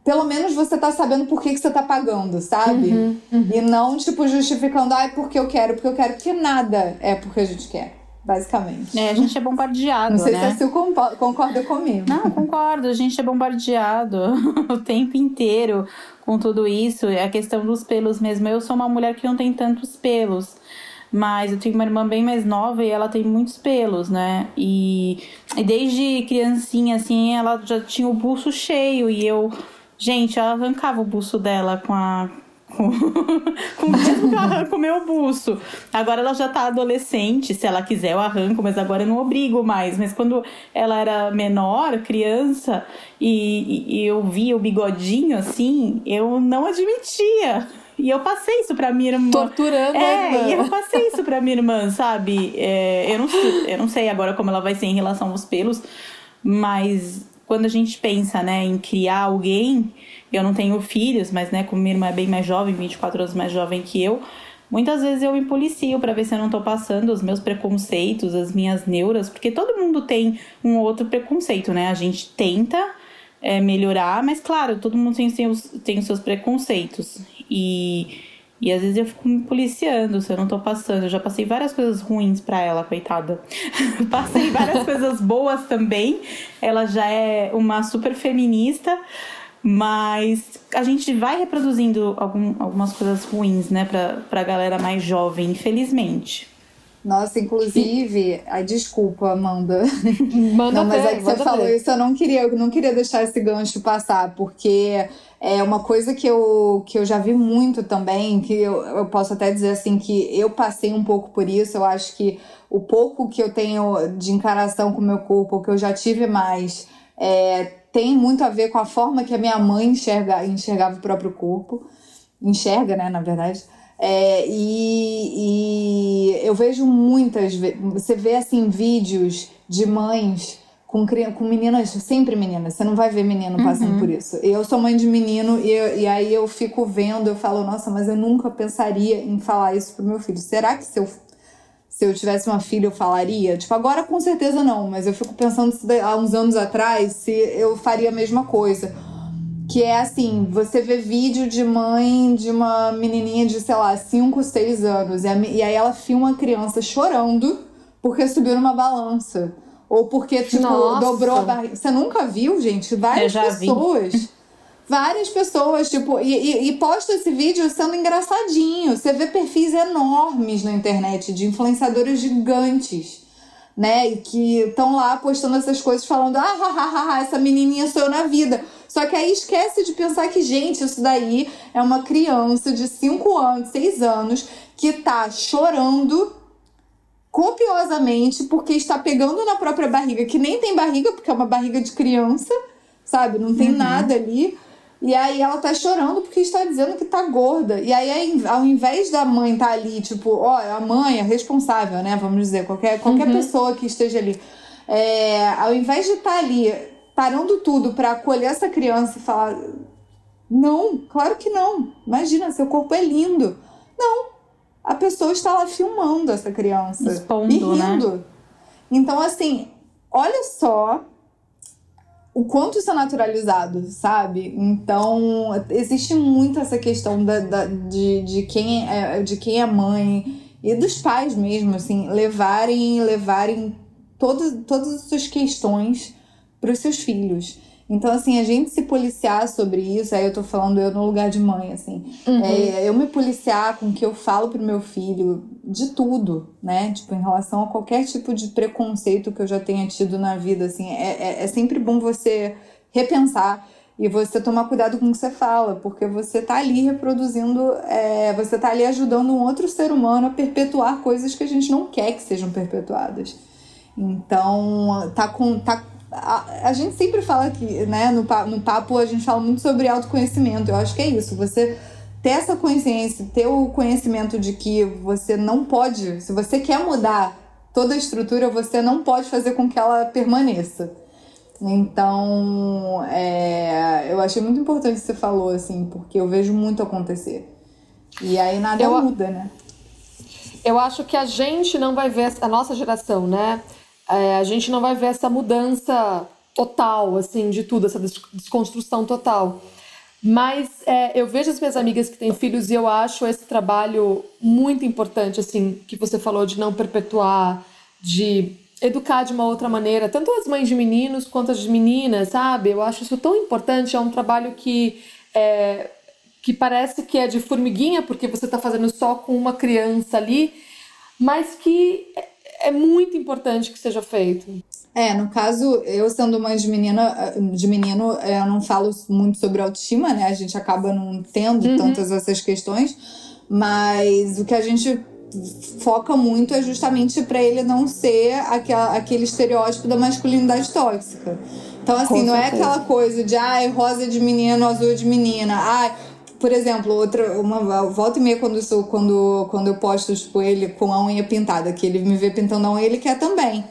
pelo menos você tá sabendo por que, que você tá pagando, sabe? Uhum, uhum. E não, tipo, justificando, ai, ah, porque eu quero, porque eu quero, porque nada é porque a gente quer. Basicamente. É, a gente é bombardeado. Não sei né? se a Sil concorda comigo. Não, concordo. A gente é bombardeado o tempo inteiro com tudo isso. É a questão dos pelos mesmo. Eu sou uma mulher que não tem tantos pelos. Mas eu tenho uma irmã bem mais nova e ela tem muitos pelos, né? E, e desde criancinha, assim, ela já tinha o buço cheio e eu. Gente, ela arrancava o buço dela com a, com, o mesmo que eu o meu buço. Agora ela já tá adolescente, se ela quiser eu arranco, mas agora eu não obrigo mais. Mas quando ela era menor, criança, e, e eu via o bigodinho assim, eu não admitia. E eu passei isso pra minha irmã. Torturando é, a irmã. e eu passei isso pra minha irmã, sabe? É, eu, não, eu não sei agora como ela vai ser em relação aos pelos, mas quando a gente pensa, né, em criar alguém, eu não tenho filhos, mas, né, como minha irmã é bem mais jovem, 24 anos mais jovem que eu, muitas vezes eu me policio para ver se eu não tô passando os meus preconceitos, as minhas neuras, porque todo mundo tem um outro preconceito, né? A gente tenta é, melhorar, mas claro, todo mundo tem, tem, os, tem os seus preconceitos. E, e às vezes eu fico me policiando se eu não tô passando. Eu já passei várias coisas ruins para ela, coitada. passei várias coisas boas também. Ela já é uma super feminista. Mas a gente vai reproduzindo algum, algumas coisas ruins, né, pra, pra galera mais jovem, infelizmente. Nossa, inclusive, ai, desculpa, Amanda. Manda não, mas é que você falou ver. isso, eu não queria, eu não queria deixar esse gancho passar, porque é uma coisa que eu, que eu já vi muito também, que eu, eu posso até dizer assim que eu passei um pouco por isso. Eu acho que o pouco que eu tenho de encaração com o meu corpo, que eu já tive mais, é, tem muito a ver com a forma que a minha mãe enxerga, enxergava o próprio corpo. Enxerga, né, na verdade. É, e, e eu vejo muitas vezes. Você vê assim vídeos de mães com, com meninas, sempre meninas, você não vai ver menino passando uhum. por isso. Eu sou mãe de menino e, eu, e aí eu fico vendo, eu falo, nossa, mas eu nunca pensaria em falar isso pro meu filho. Será que se eu, se eu tivesse uma filha eu falaria? Tipo, agora com certeza não, mas eu fico pensando se há uns anos atrás se eu faria a mesma coisa. Que é assim, você vê vídeo de mãe de uma menininha de, sei lá, 5, 6 anos, e, a, e aí ela filma a criança chorando porque subiu numa balança. Ou porque, tipo, Nossa. dobrou a barriga. Você nunca viu, gente? Várias pessoas. Vi. Várias pessoas, tipo, e, e, e posta esse vídeo sendo engraçadinho. Você vê perfis enormes na internet de influenciadores gigantes, né? E que estão lá postando essas coisas falando, ah, ha, ha, ha, essa menininha sou eu na vida. Só que aí esquece de pensar que, gente, isso daí é uma criança de 5 anos, 6 anos, que tá chorando copiosamente porque está pegando na própria barriga, que nem tem barriga, porque é uma barriga de criança, sabe? Não tem uhum. nada ali. E aí ela tá chorando porque está dizendo que tá gorda. E aí, ao invés da mãe tá ali, tipo, ó, a mãe é responsável, né? Vamos dizer, qualquer, qualquer uhum. pessoa que esteja ali. É, ao invés de estar tá ali parando tudo para acolher essa criança e falar: Não, claro que não. Imagina, seu corpo é lindo. Não. A pessoa está lá filmando essa criança. Expondo, e né? rindo. Né? Então, assim, olha só o quanto isso é naturalizado, sabe? Então, existe muito essa questão da, da, de, de, quem é, de quem é mãe e dos pais mesmo, assim, levarem, levarem todas, todas as suas questões para os seus filhos. Então, assim, a gente se policiar sobre isso, aí eu tô falando eu no lugar de mãe, assim. Uhum. É, eu me policiar com o que eu falo pro meu filho de tudo, né? Tipo, em relação a qualquer tipo de preconceito que eu já tenha tido na vida, assim. É, é, é sempre bom você repensar e você tomar cuidado com o que você fala, porque você tá ali reproduzindo, é, você tá ali ajudando um outro ser humano a perpetuar coisas que a gente não quer que sejam perpetuadas. Então, tá com. Tá, a, a gente sempre fala que, né, no, no papo a gente fala muito sobre autoconhecimento. Eu acho que é isso. Você ter essa consciência, ter o conhecimento de que você não pode, se você quer mudar toda a estrutura, você não pode fazer com que ela permaneça. Então, é, eu achei muito importante o que você falou, assim, porque eu vejo muito acontecer. E aí nada eu, muda, né? Eu acho que a gente não vai ver, a nossa geração, né? É, a gente não vai ver essa mudança total, assim, de tudo, essa desconstrução total. Mas é, eu vejo as minhas amigas que têm filhos e eu acho esse trabalho muito importante, assim, que você falou de não perpetuar, de educar de uma outra maneira, tanto as mães de meninos quanto as de meninas, sabe? Eu acho isso tão importante, é um trabalho que é, que parece que é de formiguinha, porque você está fazendo só com uma criança ali, mas que é muito importante que seja feito. É, no caso, eu sendo mãe de menina, de menino, eu não falo muito sobre autoestima, né? A gente acaba não tendo uhum. tantas essas questões, mas o que a gente foca muito é justamente para ele não ser aquela, aquele estereótipo da masculinidade tóxica. Então, assim, não é aquela coisa de, ai, rosa de menino, azul de menina, ai, por exemplo, outra, uma volta e meia quando eu, sou, quando, quando eu posto tipo, ele com a unha pintada, que ele me vê pintando a unha, ele quer também.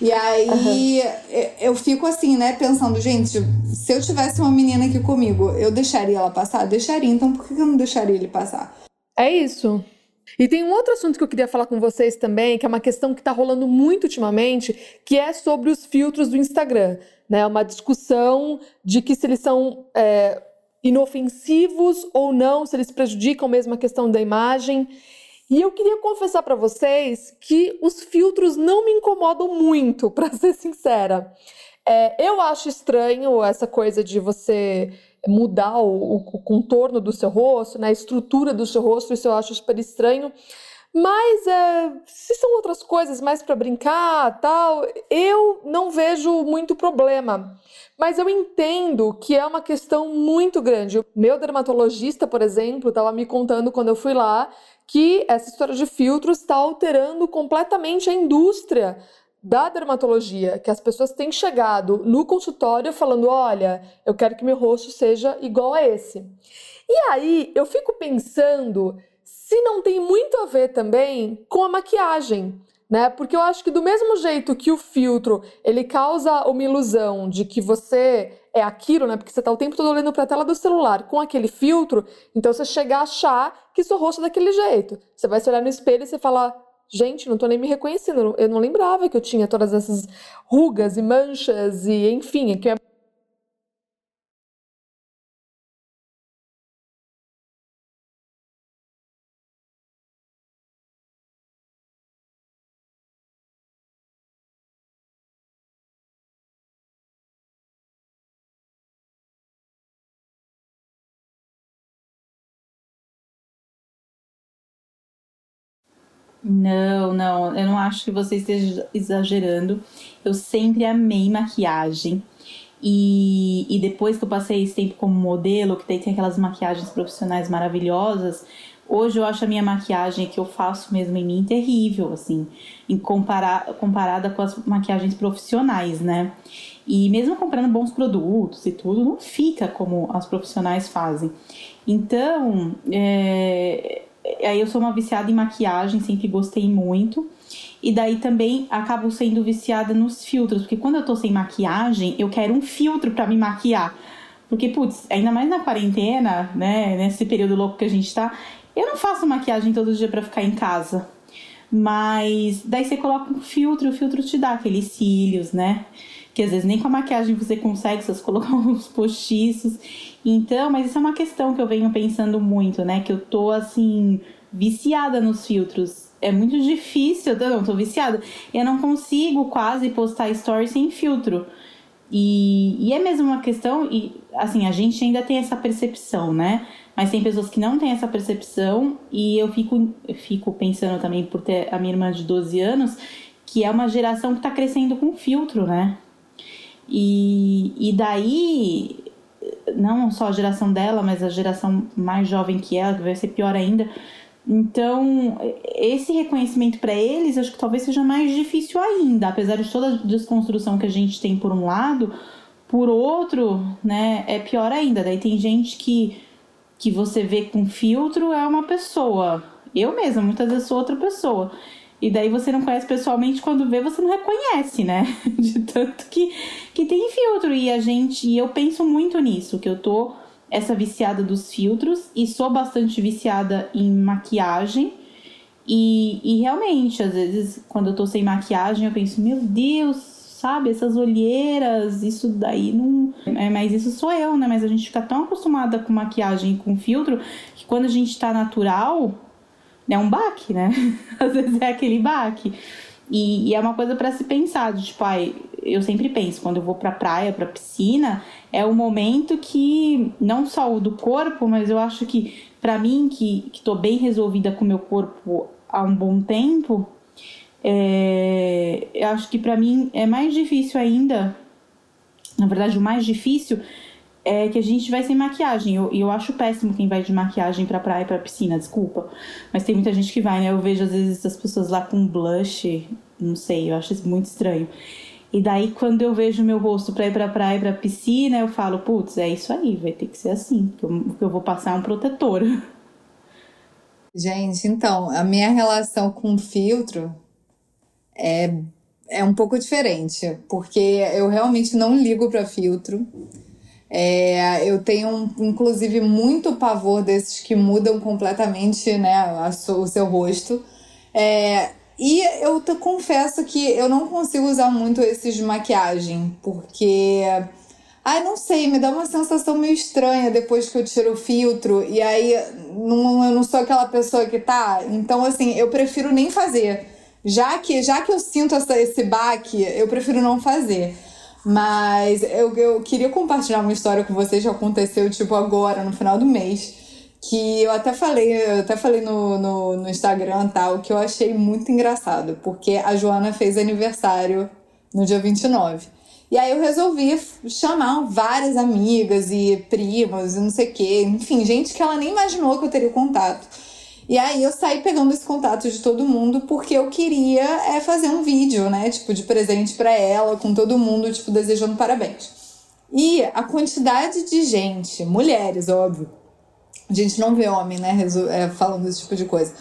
E aí uhum. eu fico assim, né, pensando, gente, se eu tivesse uma menina aqui comigo, eu deixaria ela passar? Deixaria, então por que eu não deixaria ele passar? É isso. E tem um outro assunto que eu queria falar com vocês também, que é uma questão que está rolando muito ultimamente, que é sobre os filtros do Instagram. Né? Uma discussão de que se eles são é, inofensivos ou não, se eles prejudicam mesmo a questão da imagem. E eu queria confessar para vocês que os filtros não me incomodam muito, para ser sincera. É, eu acho estranho essa coisa de você mudar o, o, contorno do seu rosto, né, a estrutura do seu rosto, isso eu acho super estranho. Mas é, se são outras coisas mais para brincar, tal, eu não vejo muito problema. Mas eu entendo que é uma questão muito grande. Meu dermatologista, por exemplo, estava me contando quando eu fui lá que essa história de filtros está alterando completamente a indústria da dermatologia, que as pessoas têm chegado no consultório falando: olha, eu quero que meu rosto seja igual a esse. E aí eu fico pensando se não tem muito a ver também com a maquiagem né? Porque eu acho que do mesmo jeito que o filtro ele causa uma ilusão de que você é aquilo, né? Porque você tá o tempo todo olhando para a tela do celular com aquele filtro, então você chega a achar que seu rosto é daquele jeito. Você vai se olhar no espelho e você fala: Gente, não tô nem me reconhecendo. Eu não lembrava que eu tinha todas essas rugas e manchas e enfim, que Não, não, eu não acho que você esteja exagerando. Eu sempre amei maquiagem. E, e depois que eu passei esse tempo como modelo, que daí tem aquelas maquiagens profissionais maravilhosas, hoje eu acho a minha maquiagem que eu faço mesmo em mim terrível, assim, em comparar, comparada com as maquiagens profissionais, né? E mesmo comprando bons produtos e tudo, não fica como as profissionais fazem. Então, é, aí eu sou uma viciada em maquiagem, sempre gostei muito. E daí também acabo sendo viciada nos filtros, porque quando eu tô sem maquiagem, eu quero um filtro para me maquiar. Porque, putz, ainda mais na quarentena, né, nesse período louco que a gente tá, eu não faço maquiagem todo dia para ficar em casa. Mas daí você coloca um filtro, o filtro te dá aqueles cílios, né? Que às vezes nem com a maquiagem você consegue, você colocar uns postiços. Então, mas isso é uma questão que eu venho pensando muito, né? Que eu tô assim, viciada nos filtros é muito difícil, eu não tô viciada. Eu não consigo quase postar stories sem filtro. E, e é mesmo uma questão, e assim, a gente ainda tem essa percepção, né? Mas tem pessoas que não têm essa percepção, e eu fico, fico pensando também por ter a minha irmã de 12 anos, que é uma geração que tá crescendo com filtro, né? E, e daí, não só a geração dela, mas a geração mais jovem que ela, que vai ser pior ainda, então, esse reconhecimento para eles, acho que talvez seja mais difícil ainda, apesar de toda a desconstrução que a gente tem por um lado, por outro, né, é pior ainda. Daí tem gente que que você vê com filtro é uma pessoa. Eu mesma, muitas vezes sou outra pessoa. E daí você não conhece pessoalmente, quando vê, você não reconhece, né? De tanto que, que tem filtro. E a gente, e eu penso muito nisso, que eu tô essa viciada dos filtros e sou bastante viciada em maquiagem. E, e realmente, às vezes, quando eu tô sem maquiagem, eu penso, meu Deus, sabe, essas olheiras, isso daí não. É, mas isso sou eu, né? Mas a gente fica tão acostumada com maquiagem com filtro que quando a gente tá natural, é um baque, né? Às vezes é aquele baque. E, e é uma coisa para se pensar, de, tipo, ai, eu sempre penso, quando eu vou pra praia, pra piscina, é o momento que, não só o do corpo, mas eu acho que, para mim, que, que tô bem resolvida com o meu corpo há um bom tempo, é, eu acho que para mim é mais difícil ainda, na verdade, o mais difícil é que a gente vai sem maquiagem. E eu, eu acho péssimo quem vai de maquiagem pra praia e pra piscina, desculpa. Mas tem muita gente que vai, né? Eu vejo às vezes as pessoas lá com blush, não sei, eu acho isso muito estranho. E daí, quando eu vejo meu rosto pra ir pra praia e pra piscina, eu falo, putz, é isso aí, vai ter que ser assim, que eu, que eu vou passar um protetor. Gente, então, a minha relação com filtro é, é um pouco diferente, porque eu realmente não ligo para filtro. É, eu tenho, inclusive, muito pavor desses que mudam completamente né, o seu rosto. É, e eu te confesso que eu não consigo usar muito esses de maquiagem, porque. Ai, não sei, me dá uma sensação meio estranha depois que eu tiro o filtro. E aí não, eu não sou aquela pessoa que tá. Então, assim, eu prefiro nem fazer. Já que, já que eu sinto essa, esse baque, eu prefiro não fazer. Mas eu, eu queria compartilhar uma história com vocês que aconteceu, tipo, agora, no final do mês que eu até falei, eu até falei no, no, no Instagram tal, que eu achei muito engraçado, porque a Joana fez aniversário no dia 29. E aí eu resolvi chamar várias amigas e primos e não sei o quê, enfim, gente que ela nem imaginou que eu teria contato. E aí eu saí pegando esse contato de todo mundo porque eu queria é, fazer um vídeo, né, tipo, de presente para ela, com todo mundo, tipo, desejando parabéns. E a quantidade de gente, mulheres, óbvio, a gente não vê homem, né, é, falando esse tipo de coisa.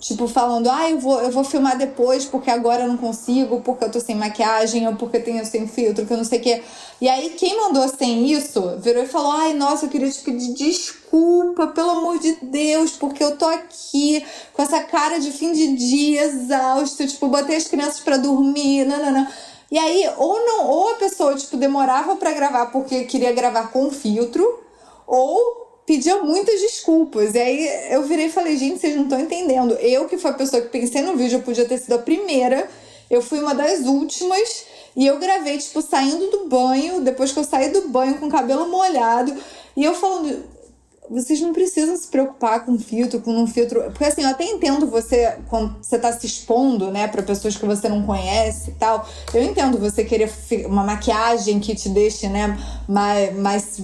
Tipo, falando, ah, eu vou, eu vou filmar depois porque agora eu não consigo, porque eu tô sem maquiagem, ou porque eu tenho sem filtro, que eu não sei o quê. E aí, quem mandou sem isso, virou e falou, ai, nossa, eu queria te pedir desculpa, pelo amor de Deus, porque eu tô aqui com essa cara de fim de dia, exausto, tipo, botei as crianças para dormir, não. E aí, ou não, ou a pessoa, tipo, demorava para gravar porque queria gravar com filtro, ou pedia muitas desculpas. E aí eu virei e falei, gente, vocês não estão entendendo. Eu, que fui a pessoa que pensei no vídeo, eu podia ter sido a primeira. Eu fui uma das últimas. E eu gravei, tipo, saindo do banho, depois que eu saí do banho com o cabelo molhado. E eu falando, vocês não precisam se preocupar com filtro, com um filtro. Porque assim, eu até entendo você quando você tá se expondo, né, para pessoas que você não conhece e tal. Eu entendo você querer uma maquiagem que te deixe, né, mais, mais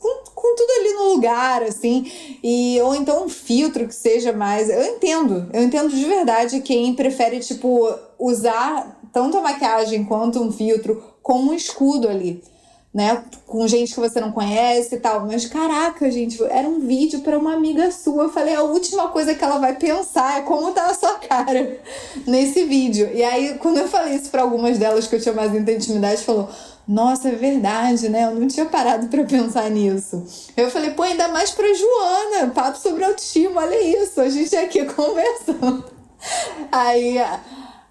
com, com, tudo ali no lugar, assim, e ou então um filtro que seja mais. Eu entendo, eu entendo de verdade quem prefere, tipo, usar tanto a maquiagem quanto um filtro como um escudo ali né, com gente que você não conhece e tal. Mas caraca, gente, era um vídeo para uma amiga sua. Eu falei, a última coisa que ela vai pensar é como tá a sua cara nesse vídeo. E aí, quando eu falei isso para algumas delas que eu tinha mais intimidade, falou: "Nossa, é verdade, né? Eu não tinha parado para pensar nisso". Eu falei: "Pô, ainda mais para Joana, papo sobre autoestima, olha isso, a gente aqui conversando". Aí,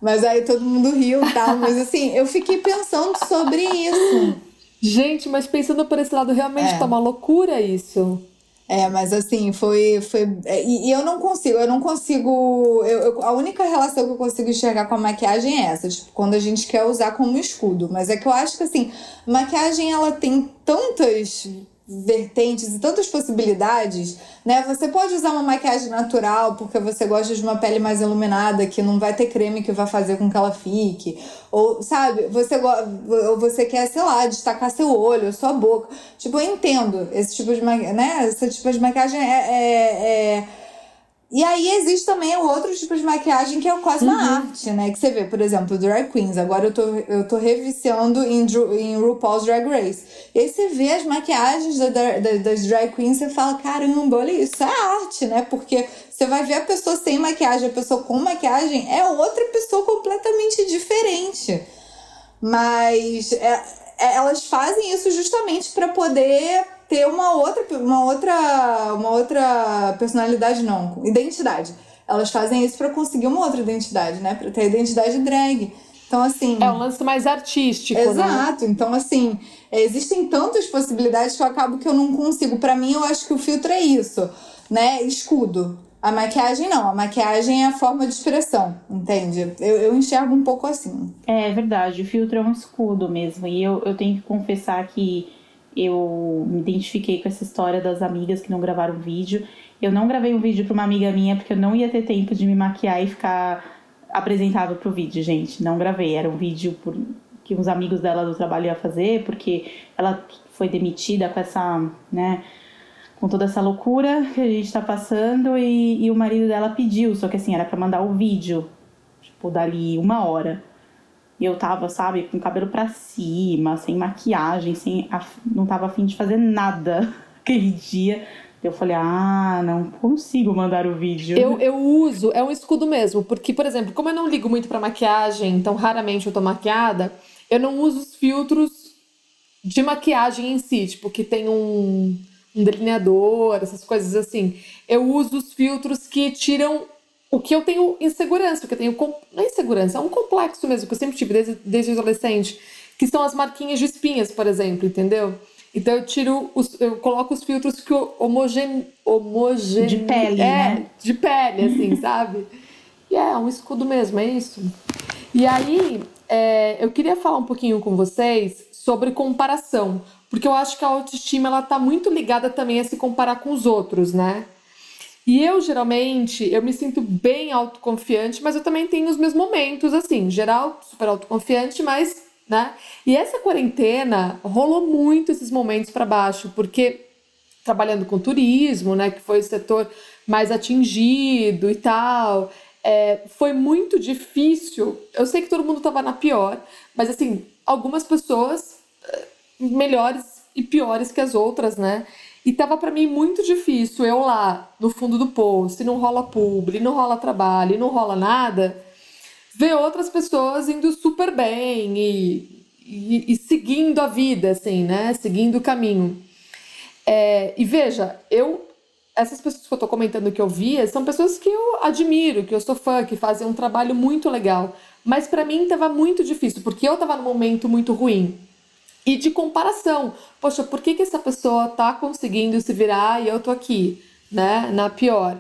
mas aí todo mundo riu, tá? Mas assim, eu fiquei pensando sobre isso. Gente, mas pensando por esse lado, realmente é. tá uma loucura isso. É, mas assim, foi. foi é, e, e eu não consigo, eu não consigo. Eu, eu, a única relação que eu consigo enxergar com a maquiagem é essa, tipo, quando a gente quer usar como escudo. Mas é que eu acho que assim, maquiagem ela tem tantas vertentes e tantas possibilidades, né? Você pode usar uma maquiagem natural porque você gosta de uma pele mais iluminada, que não vai ter creme que vai fazer com que ela fique. Ou, sabe, você, ou você quer, sei lá, destacar seu olho, sua boca. Tipo, eu entendo esse tipo de, né? Esse tipo de maquiagem é, é, é e aí existe também o outro tipo de maquiagem que é o cosma uhum. art, né? Que você vê, por exemplo, drag queens. Agora eu tô, eu tô reviciando em, em RuPaul's Drag Race. E aí você vê as maquiagens da, da, das drag queens e você fala, caramba, olha isso, é arte, né? Porque você vai ver a pessoa sem maquiagem, a pessoa com maquiagem, é outra pessoa completamente diferente. Mas é, é, elas fazem isso justamente para poder ter uma outra, uma outra, uma outra personalidade, não, identidade. Elas fazem isso para conseguir uma outra identidade, né? Para ter a identidade drag. Então, assim. É um lance mais artístico, né? Exato. Né? Então, assim, existem tantas possibilidades que eu acabo que eu não consigo. Para mim, eu acho que o filtro é isso, né? Escudo. A maquiagem não, a maquiagem é a forma de expressão, entende? Eu, eu enxergo um pouco assim. É verdade, o filtro é um escudo mesmo. E eu, eu tenho que confessar que eu me identifiquei com essa história das amigas que não gravaram vídeo. Eu não gravei um vídeo para uma amiga minha porque eu não ia ter tempo de me maquiar e ficar apresentável pro vídeo, gente. Não gravei. Era um vídeo por, que uns amigos dela do trabalho iam fazer, porque ela foi demitida com essa, né, com toda essa loucura que a gente tá passando e, e o marido dela pediu, só que assim, era para mandar o vídeo, tipo, dali uma hora. E eu tava, sabe, com o cabelo pra cima, sem maquiagem, sem não tava afim de fazer nada aquele dia. Eu falei, ah, não consigo mandar o vídeo. Eu, eu uso, é um escudo mesmo, porque, por exemplo, como eu não ligo muito pra maquiagem, então raramente eu tô maquiada, eu não uso os filtros de maquiagem em si, tipo, que tem um, um delineador, essas coisas assim. Eu uso os filtros que tiram o que eu tenho insegurança, o que eu tenho. Não é insegurança, é um complexo mesmo, que eu sempre tive desde, desde adolescente, que são as marquinhas de espinhas, por exemplo, entendeu? Então eu tiro os, eu coloco os filtros que homogen, homogen de pele, é, né? De pele, assim, sabe? E é, é um escudo mesmo, é isso. E aí, é, eu queria falar um pouquinho com vocês sobre comparação, porque eu acho que a autoestima ela tá muito ligada também a se comparar com os outros, né? E eu, geralmente, eu me sinto bem autoconfiante, mas eu também tenho os meus momentos, assim, geral, super autoconfiante, mas, né? E essa quarentena rolou muito esses momentos para baixo, porque trabalhando com turismo, né, que foi o setor mais atingido e tal, é, foi muito difícil. Eu sei que todo mundo estava na pior, mas assim, algumas pessoas eh, melhores e piores que as outras, né? E tava para mim muito difícil eu lá no fundo do poço, e não rola publi, não rola trabalho, não rola nada, ver outras pessoas indo super bem e, e, e seguindo a vida, assim, né? Seguindo o caminho. É, e veja, eu essas pessoas que eu tô comentando que eu via são pessoas que eu admiro, que eu sou fã, que fazem um trabalho muito legal. Mas para mim tava muito difícil, porque eu tava num momento muito ruim e de comparação. Poxa, por que, que essa pessoa tá conseguindo se virar e eu tô aqui, né? Na pior.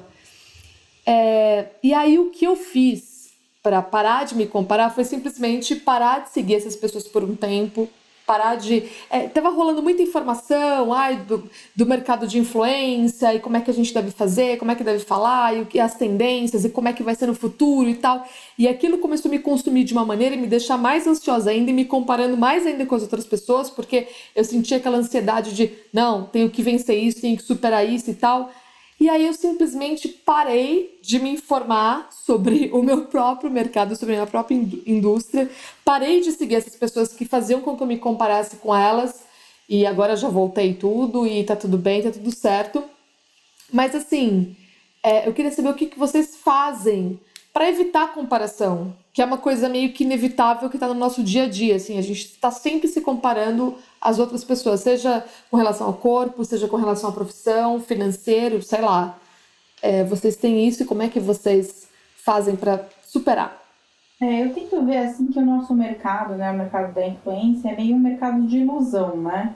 É, e aí o que eu fiz para parar de me comparar foi simplesmente parar de seguir essas pessoas por um tempo, parar de. É, rolando muita informação ai, do, do mercado de influência e como é que a gente deve fazer, como é que deve falar, e que as tendências, e como é que vai ser no futuro e tal. E aquilo começou a me consumir de uma maneira e me deixar mais ansiosa ainda e me comparando mais ainda com as outras pessoas, porque eu sentia aquela ansiedade de não, tenho que vencer isso, tenho que superar isso e tal. E aí eu simplesmente parei de me informar sobre o meu próprio mercado, sobre a minha própria indústria. Parei de seguir essas pessoas que faziam com que eu me comparasse com elas. E agora já voltei tudo e tá tudo bem, tá tudo certo. Mas assim, é, eu queria saber o que, que vocês fazem para evitar comparação, que é uma coisa meio que inevitável que está no nosso dia a dia. Assim, a gente está sempre se comparando às outras pessoas, seja com relação ao corpo, seja com relação à profissão, financeiro, sei lá. É, vocês têm isso e como é que vocês fazem para superar? É, eu tento ver assim que o nosso mercado, né, o mercado da influência, é meio um mercado de ilusão, né?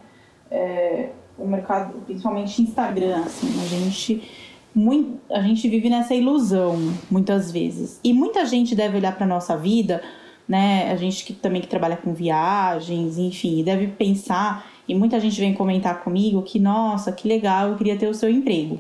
É, o mercado, principalmente Instagram, assim, a gente muito, a gente vive nessa ilusão muitas vezes. E muita gente deve olhar para nossa vida, né? A gente que também que trabalha com viagens, enfim, deve pensar, e muita gente vem comentar comigo que, nossa, que legal, eu queria ter o seu emprego.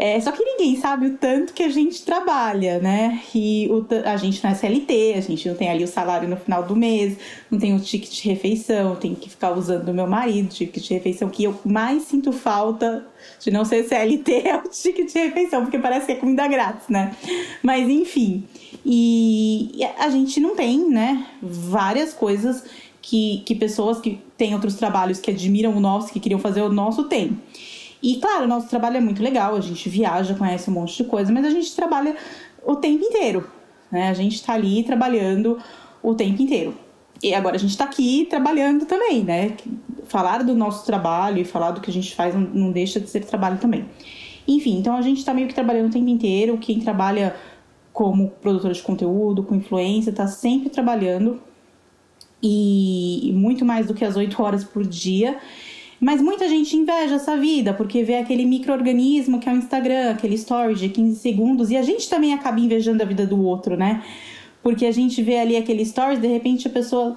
É, só que ninguém sabe o tanto que a gente trabalha, né? E o, a gente não é CLT, a gente não tem ali o salário no final do mês, não tem o ticket de refeição, tem que ficar usando do meu marido, ticket de refeição, que eu mais sinto falta de não ser CLT é o ticket de refeição, porque parece que é comida grátis, né? Mas enfim. E a gente não tem, né? Várias coisas que, que pessoas que têm outros trabalhos que admiram o nosso, que queriam fazer o nosso, têm. E claro, o nosso trabalho é muito legal, a gente viaja, conhece um monte de coisa, mas a gente trabalha o tempo inteiro. Né? A gente está ali trabalhando o tempo inteiro. E agora a gente está aqui trabalhando também, né? Falar do nosso trabalho e falar do que a gente faz não, não deixa de ser trabalho também. Enfim, então a gente está meio que trabalhando o tempo inteiro. Quem trabalha como produtor de conteúdo, com influência, está sempre trabalhando e, muito mais do que as 8 horas por dia. Mas muita gente inveja essa vida, porque vê aquele microorganismo que é o Instagram, aquele story de 15 segundos, e a gente também acaba invejando a vida do outro, né? Porque a gente vê ali aquele story, de repente a pessoa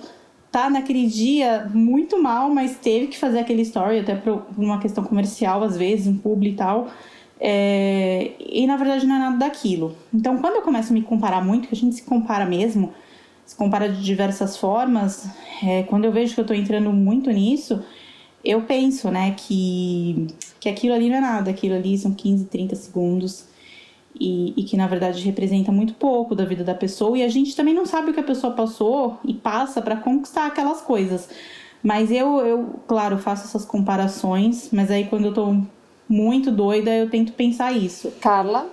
tá naquele dia muito mal, mas teve que fazer aquele story, até por uma questão comercial, às vezes, um publi e tal. É... E na verdade não é nada daquilo. Então, quando eu começo a me comparar muito, que a gente se compara mesmo, se compara de diversas formas, é... quando eu vejo que eu tô entrando muito nisso, eu penso, né, que, que aquilo ali não é nada, aquilo ali são 15, 30 segundos e, e, que na verdade representa muito pouco da vida da pessoa e a gente também não sabe o que a pessoa passou e passa para conquistar aquelas coisas. Mas eu, eu, claro, faço essas comparações, mas aí quando eu tô muito doida, eu tento pensar isso. Carla?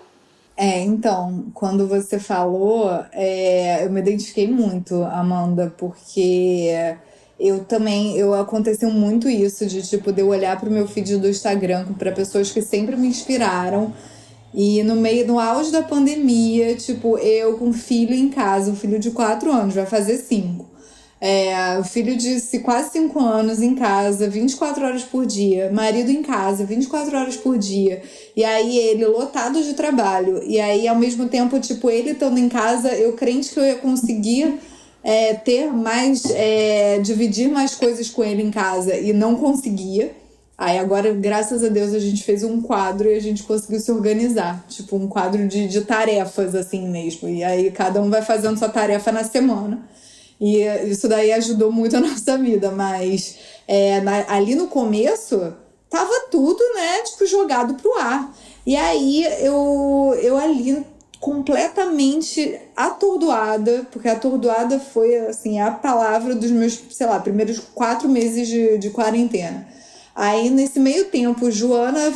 É, então, quando você falou, é, eu me identifiquei muito, Amanda, porque eu também, eu aconteceu muito isso de tipo de eu olhar para o meu feed do Instagram para pessoas que sempre me inspiraram. E no meio, no auge da pandemia, tipo, eu com filho em casa, um filho de 4 anos, vai fazer 5. É, filho de quase 5 anos em casa, 24 horas por dia, marido em casa, 24 horas por dia, e aí ele lotado de trabalho, e aí ao mesmo tempo, tipo, ele estando em casa, eu crente que eu ia conseguir é, ter mais, é, dividir mais coisas com ele em casa e não conseguia. Aí agora, graças a Deus, a gente fez um quadro e a gente conseguiu se organizar. Tipo, um quadro de, de tarefas, assim mesmo. E aí cada um vai fazendo sua tarefa na semana. E isso daí ajudou muito a nossa vida. Mas é, na, ali no começo, tava tudo, né, tipo, jogado pro ar. E aí eu, eu ali completamente atordoada, porque atordoada foi assim a palavra dos meus, sei lá, primeiros quatro meses de, de quarentena. Aí nesse meio tempo, Joana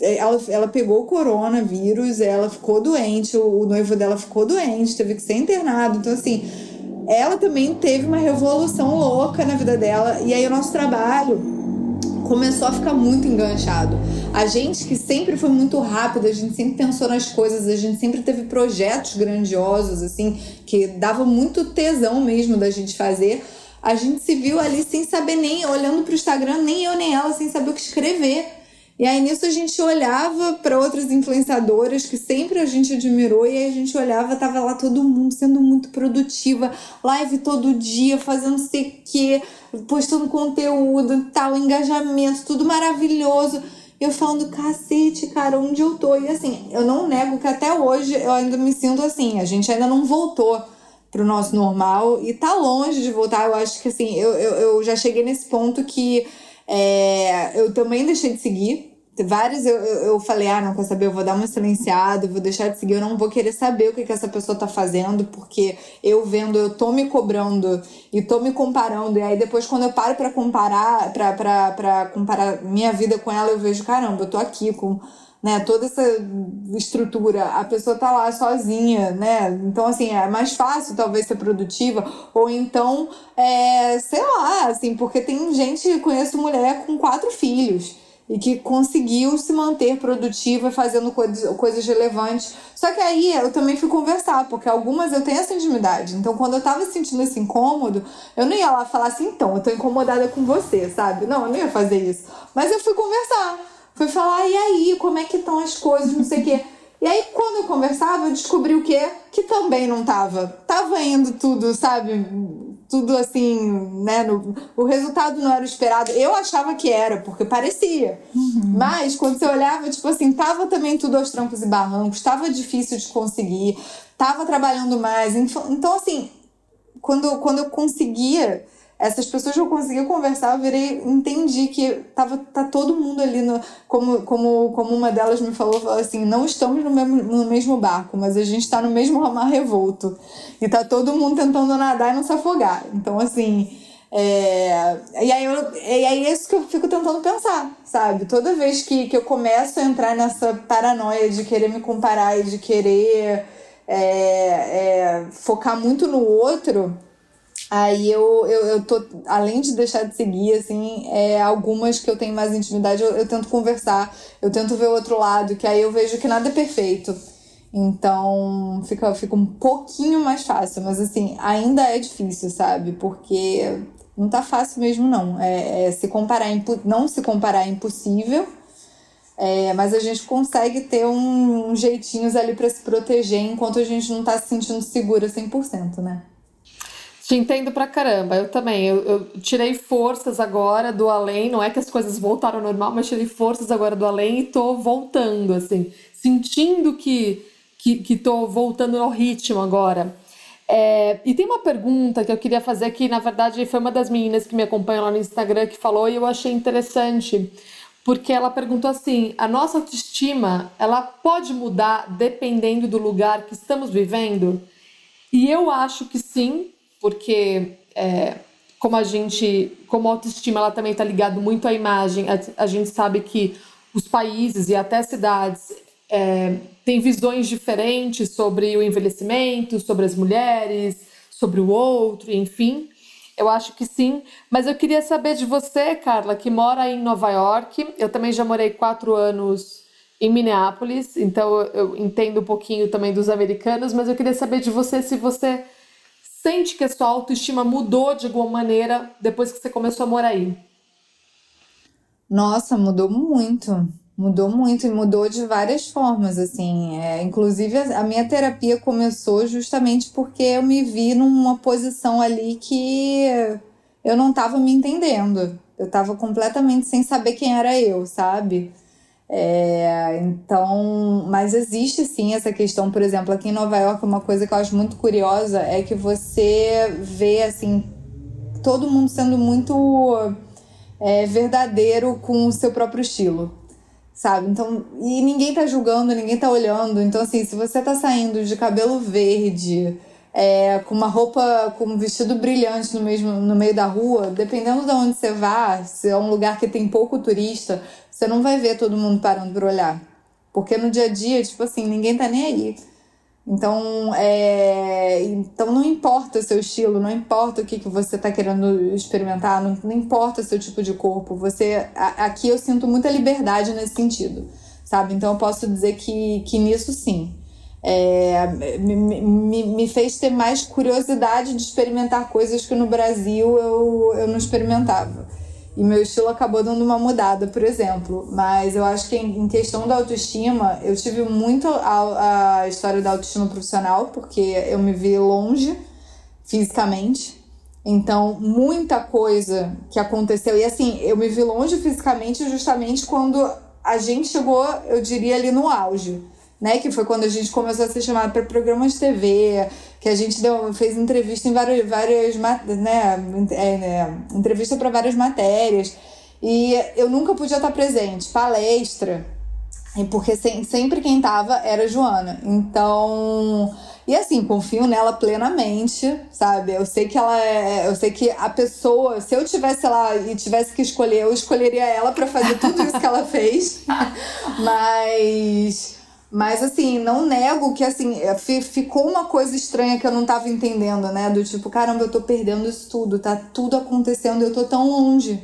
ela, ela pegou o coronavírus, ela ficou doente, o, o noivo dela ficou doente, teve que ser internado. Então, assim, ela também teve uma revolução louca na vida dela. E aí o nosso trabalho começou a ficar muito enganchado. A gente que sempre foi muito rápido, a gente sempre pensou nas coisas, a gente sempre teve projetos grandiosos, assim, que dava muito tesão mesmo da gente fazer. A gente se viu ali sem saber nem, olhando pro Instagram, nem eu nem ela, sem saber o que escrever. E aí nisso a gente olhava para outras influenciadoras que sempre a gente admirou e aí a gente olhava, tava lá todo mundo sendo muito produtiva, live todo dia, fazendo sei que, postando conteúdo, tal, engajamento, tudo maravilhoso. Eu falando, cacete, cara, onde eu tô? E assim, eu não nego que até hoje eu ainda me sinto assim, a gente ainda não voltou pro nosso normal e tá longe de voltar. Eu acho que assim, eu, eu, eu já cheguei nesse ponto que é, eu também deixei de seguir. Vários eu, eu, falei, ah, não quer saber, eu vou dar uma silenciada, vou deixar de seguir, eu não vou querer saber o que, que essa pessoa tá fazendo, porque eu vendo, eu tô me cobrando e tô me comparando. E aí depois, quando eu paro para comparar, pra, pra, pra comparar minha vida com ela, eu vejo, caramba, eu tô aqui com né, toda essa estrutura, a pessoa tá lá sozinha, né? Então, assim, é mais fácil talvez ser produtiva, ou então, é, sei lá, assim, porque tem gente, conheço mulher com quatro filhos e que conseguiu se manter produtiva fazendo coisas, coisas relevantes. Só que aí eu também fui conversar, porque algumas eu tenho essa intimidade. Então, quando eu tava sentindo esse incômodo, eu não ia lá falar assim, então, eu tô incomodada com você, sabe? Não, eu não ia fazer isso. Mas eu fui conversar. Fui falar, e aí, como é que estão as coisas, não sei o quê. E aí, quando eu conversava, eu descobri o quê? Que também não tava. Tava indo tudo, sabe? Tudo assim, né? No, o resultado não era o esperado. Eu achava que era, porque parecia. Uhum. Mas, quando você olhava, tipo assim, tava também tudo aos trancos e barrancos, tava difícil de conseguir, tava trabalhando mais. Então, assim, quando, quando eu conseguia essas pessoas que eu consegui conversar, eu virei, entendi que tava, tá todo mundo ali, no, como, como, como uma delas me falou, falou assim, não estamos no mesmo, no mesmo barco, mas a gente está no mesmo mar revolto. E tá todo mundo tentando nadar e não se afogar. Então, assim, é, e, aí eu, e aí é isso que eu fico tentando pensar, sabe? Toda vez que, que eu começo a entrar nessa paranoia de querer me comparar e de querer é, é, focar muito no outro Aí eu, eu, eu tô, além de deixar de seguir, assim, é, algumas que eu tenho mais intimidade, eu, eu tento conversar, eu tento ver o outro lado, que aí eu vejo que nada é perfeito. Então fica, fica um pouquinho mais fácil, mas assim, ainda é difícil, sabe? Porque não tá fácil mesmo, não. É, é se comparar, não se comparar é impossível, é, mas a gente consegue ter um, um jeitinhos ali para se proteger enquanto a gente não tá se sentindo segura 100%, né? Te entendo pra caramba, eu também. Eu, eu, tirei forças agora do além, não é que as coisas voltaram ao normal, mas tirei forças agora do além e tô voltando, assim, sentindo que, que, que tô voltando ao ritmo agora. É, e tem uma pergunta que eu queria fazer que, na verdade, foi uma das meninas que me acompanham lá no Instagram que falou e eu achei interessante, porque ela perguntou assim: a nossa autoestima ela pode mudar dependendo do lugar que estamos vivendo? E eu acho que sim, porque é, como a gente, como a autoestima ela também está ligado muito à imagem, a, a, gente sabe que os países e até cidades é, têm visões diferentes sobre o envelhecimento, sobre as mulheres, sobre o outro, enfim. Eu acho que sim, mas eu queria saber de você, Carla, que mora em Nova York. Eu também já morei quatro anos em Minneapolis, então eu entendo um pouquinho também dos americanos, mas eu queria saber de você se você sente que a sua autoestima mudou de alguma maneira depois que você começou a morar aí? Nossa, mudou muito. Mudou muito e mudou de várias formas, assim. É, inclusive, a minha terapia começou justamente porque eu me vi numa posição ali que eu não estava me entendendo. Eu estava completamente sem saber quem era eu, sabe? É, então, mas existe sim essa questão, por exemplo, aqui em Nova York, uma coisa que eu acho muito curiosa é que você vê assim todo mundo sendo muito é, verdadeiro com o seu próprio estilo, sabe? Então, e ninguém tá julgando, ninguém tá olhando. Então, assim, se você tá saindo de cabelo verde, é, com uma roupa, com um vestido brilhante no, mesmo, no meio da rua, dependendo de onde você vá, se é um lugar que tem pouco turista, você não vai ver todo mundo parando para olhar. Porque no dia a dia, tipo assim, ninguém tá nem aí. Então, é, então não importa o seu estilo, não importa o que, que você está querendo experimentar, não, não importa o seu tipo de corpo. Você a, aqui eu sinto muita liberdade nesse sentido, sabe? Então eu posso dizer que, que nisso sim é, me, me, me, fez ter mais curiosidade de experimentar coisas que no Brasil eu, eu não experimentava. E meu estilo acabou dando uma mudada, por exemplo. Mas eu acho que em questão da autoestima, eu tive muito a, a história da autoestima profissional, porque eu me vi longe fisicamente. Então, muita coisa que aconteceu. E assim, eu me vi longe fisicamente justamente quando a gente chegou, eu diria, ali no auge. Né, que foi quando a gente começou a ser chamado para programas de TV, que a gente deu, fez entrevista em várias, várias né, é, né, entrevista para várias matérias. E eu nunca podia estar presente, palestra, porque sempre quem tava era a Joana. Então, e assim, confio nela plenamente, sabe? Eu sei que ela é. Eu sei que a pessoa, se eu tivesse lá e tivesse que escolher, eu escolheria ela para fazer tudo isso que ela fez. Mas. Mas assim, não nego que assim, é, ficou uma coisa estranha que eu não tava entendendo, né? Do tipo, caramba, eu tô perdendo isso tudo, tá tudo acontecendo, eu tô tão longe.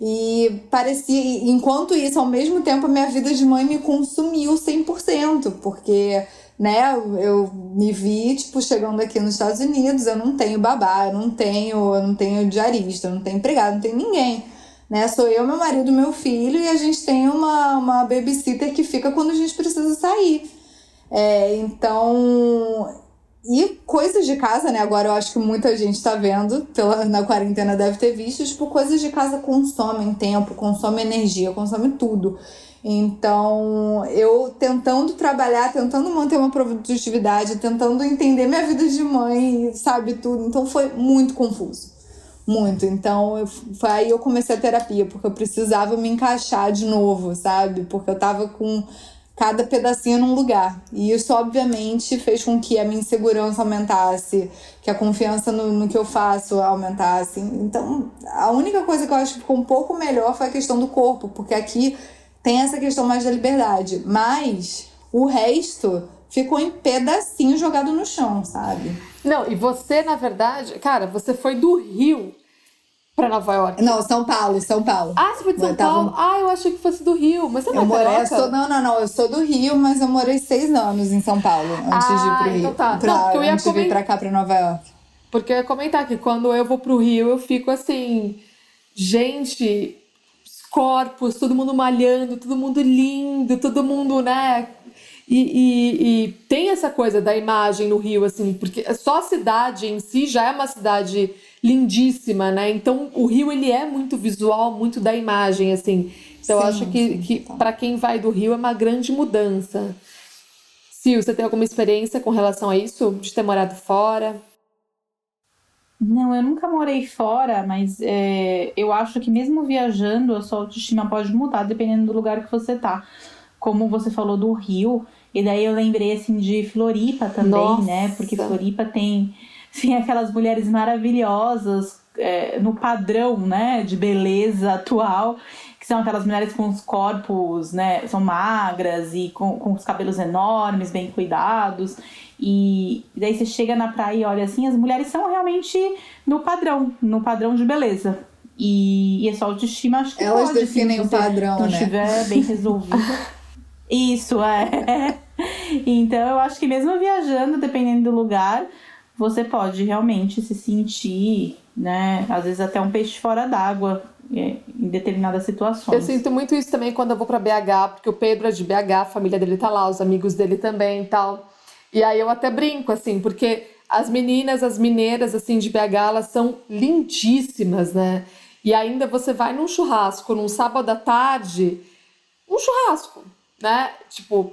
E parecia, enquanto isso, ao mesmo tempo, a minha vida de mãe me consumiu 100%, porque né? Eu me vi, tipo, chegando aqui nos Estados Unidos, eu não tenho babá, eu não tenho, eu não tenho diarista, eu não tenho empregado, não tenho ninguém. Né? Sou eu, meu marido, meu filho, e a gente tem uma, uma babysitter que fica quando a gente precisa sair. É, então. E coisas de casa, né? Agora eu acho que muita gente tá vendo, pela, na quarentena deve ter visto, tipo, coisas de casa consomem tempo, consomem energia, consomem tudo. Então, eu tentando trabalhar, tentando manter uma produtividade, tentando entender minha vida de mãe, sabe, tudo. Então, foi muito confuso. Muito. Então, eu, foi aí eu comecei a terapia, porque eu precisava me encaixar de novo, sabe? Porque eu tava com cada pedacinho num lugar. E isso, obviamente, fez com que a minha insegurança aumentasse, que a confiança no, no que eu faço aumentasse. Então, a única coisa que eu acho que ficou um pouco melhor foi a questão do corpo, porque aqui tem essa questão mais da liberdade. Mas o resto ficou em pedacinho jogado no chão, sabe? Não, e você, na verdade, cara, você foi do Rio para Nova York. Não, São Paulo, São Paulo. Ah, você foi de São eu Paulo? Tava... Ah, eu achei que fosse do Rio. Mas você não eu é morei, eu sou, Não, não, não. Eu sou do Rio, mas eu morei seis anos em São Paulo antes ah, de ir pro ah, Rio. Então tá. Pra, não, eu ia antes coment... de vir pra cá, pra Nova York. Porque eu ia comentar que quando eu vou pro Rio, eu fico assim... Gente, corpos, todo mundo malhando, todo mundo lindo, todo mundo, né? E, e, e, tem essa coisa da imagem no Rio, assim, porque só a cidade em si já é uma cidade lindíssima, né? Então o Rio ele é muito visual, muito da imagem, assim. Então sim, eu acho que, que tá. para quem vai do Rio é uma grande mudança. Sil, você tem alguma experiência com relação a isso? De ter morado fora? Não, eu nunca morei fora, mas é, eu acho que mesmo viajando, a sua autoestima pode mudar dependendo do lugar que você tá. Como você falou do Rio, e daí eu lembrei assim de Floripa também, Nossa. né? Porque Floripa tem, tem aquelas mulheres maravilhosas é, no padrão, né, de beleza atual que são aquelas mulheres com os corpos, né, são magras e com, com os cabelos enormes, bem cuidados. E daí você chega na praia e olha assim, as mulheres são realmente no padrão, no padrão de beleza. E, e essa autoestima acho que Elas pode, definem assim, o padrão, não né? estiver bem resolvido. Isso, é. Então eu acho que mesmo viajando, dependendo do lugar, você pode realmente se sentir, né? Às vezes até um peixe fora d'água é, em determinadas situações. Eu sinto muito isso também quando eu vou para BH, porque o Pedro é de BH, a família dele tá lá, os amigos dele também e tal. E aí eu até brinco, assim, porque as meninas, as mineiras, assim, de BH, elas são lindíssimas, né? E ainda você vai num churrasco, num sábado à tarde, um churrasco, né? Tipo,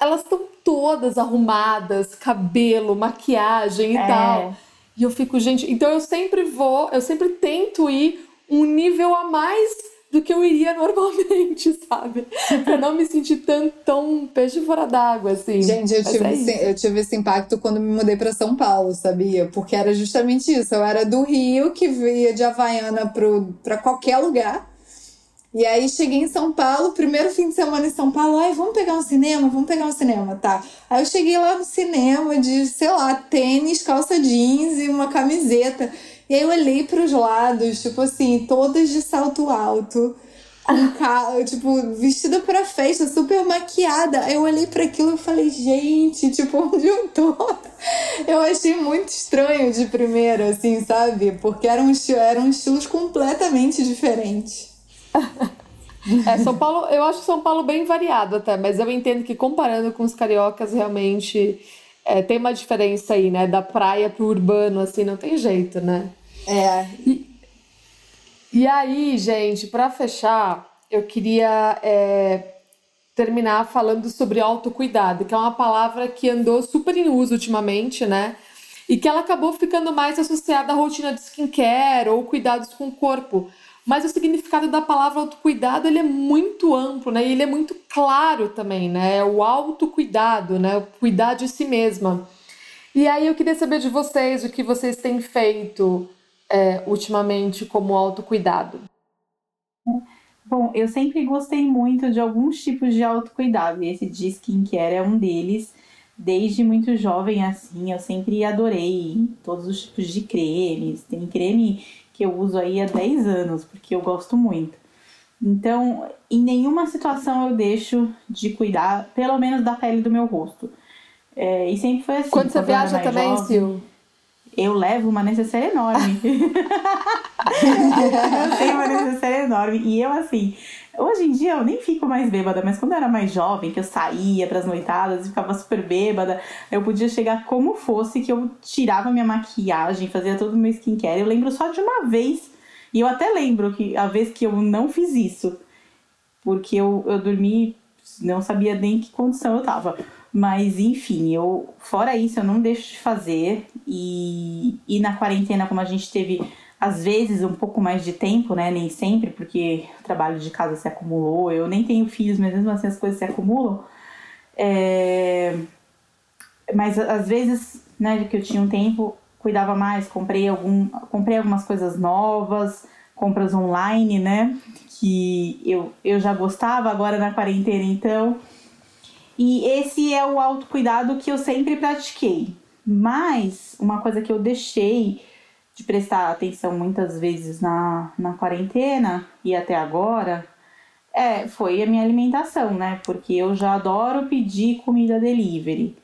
elas estão todas arrumadas, cabelo, maquiagem e é. tal. E eu fico, gente, então eu sempre vou, eu sempre tento ir um nível a mais do que eu iria normalmente, sabe? pra não me sentir tão, tão peixe fora d'água, assim. Gente, eu tive, é esse, eu tive esse impacto quando me mudei para São Paulo, sabia? Porque era justamente isso. Eu era do Rio, que via de Havaiana pro, pra qualquer lugar. E aí cheguei em São Paulo, primeiro fim de semana em São Paulo, ai, vamos pegar um cinema? Vamos pegar um cinema, tá. Aí eu cheguei lá no cinema de, sei lá, tênis, calça jeans e uma camiseta. E aí eu olhei para os lados, tipo assim, todas de salto alto, com ca... tipo, vestida pra festa, super maquiada. Eu olhei para aquilo e falei, gente, tipo, onde eu tô? Eu achei muito estranho de primeira, assim, sabe? Porque eram, eram estilos completamente diferentes. É, São Paulo, eu acho São Paulo bem variado até, mas eu entendo que comparando com os cariocas, realmente é, tem uma diferença aí, né? Da praia pro urbano, assim, não tem jeito, né? É. E, e aí, gente, para fechar, eu queria é, terminar falando sobre autocuidado, que é uma palavra que andou super em uso ultimamente, né? E que ela acabou ficando mais associada à rotina de skincare ou cuidados com o corpo. Mas o significado da palavra autocuidado ele é muito amplo, né? E ele é muito claro também, né? É o autocuidado, né? O cuidar de si mesma. E aí eu queria saber de vocês o que vocês têm feito é, ultimamente como autocuidado? Bom, eu sempre gostei muito de alguns tipos de autocuidado, e esse de skincare é um deles. Desde muito jovem, assim, eu sempre adorei todos os tipos de cremes. Tem creme que eu uso aí há 10 anos, porque eu gosto muito. Então, em nenhuma situação eu deixo de cuidar, pelo menos da pele do meu rosto. É, e sempre foi assim. Quando você viaja também, Sil? eu levo uma necessaire enorme. eu tenho uma necessaire enorme. E eu, assim, hoje em dia eu nem fico mais bêbada, mas quando eu era mais jovem, que eu saía pras noitadas e ficava super bêbada, eu podia chegar como fosse, que eu tirava minha maquiagem, fazia todo o meu skincare. Eu lembro só de uma vez, e eu até lembro que a vez que eu não fiz isso, porque eu, eu dormi, não sabia nem que condição eu tava. Mas enfim, eu fora isso eu não deixo de fazer e, e na quarentena como a gente teve às vezes um pouco mais de tempo, né, nem sempre, porque o trabalho de casa se acumulou. Eu nem tenho filhos, mas mesmo assim as coisas se acumulam. É... Mas às vezes, né, que eu tinha um tempo, cuidava mais, comprei algum, comprei algumas coisas novas, compras online, né, que eu, eu já gostava agora na quarentena, então e esse é o autocuidado que eu sempre pratiquei. Mas uma coisa que eu deixei de prestar atenção muitas vezes na, na quarentena e até agora é, foi a minha alimentação, né? Porque eu já adoro pedir comida delivery.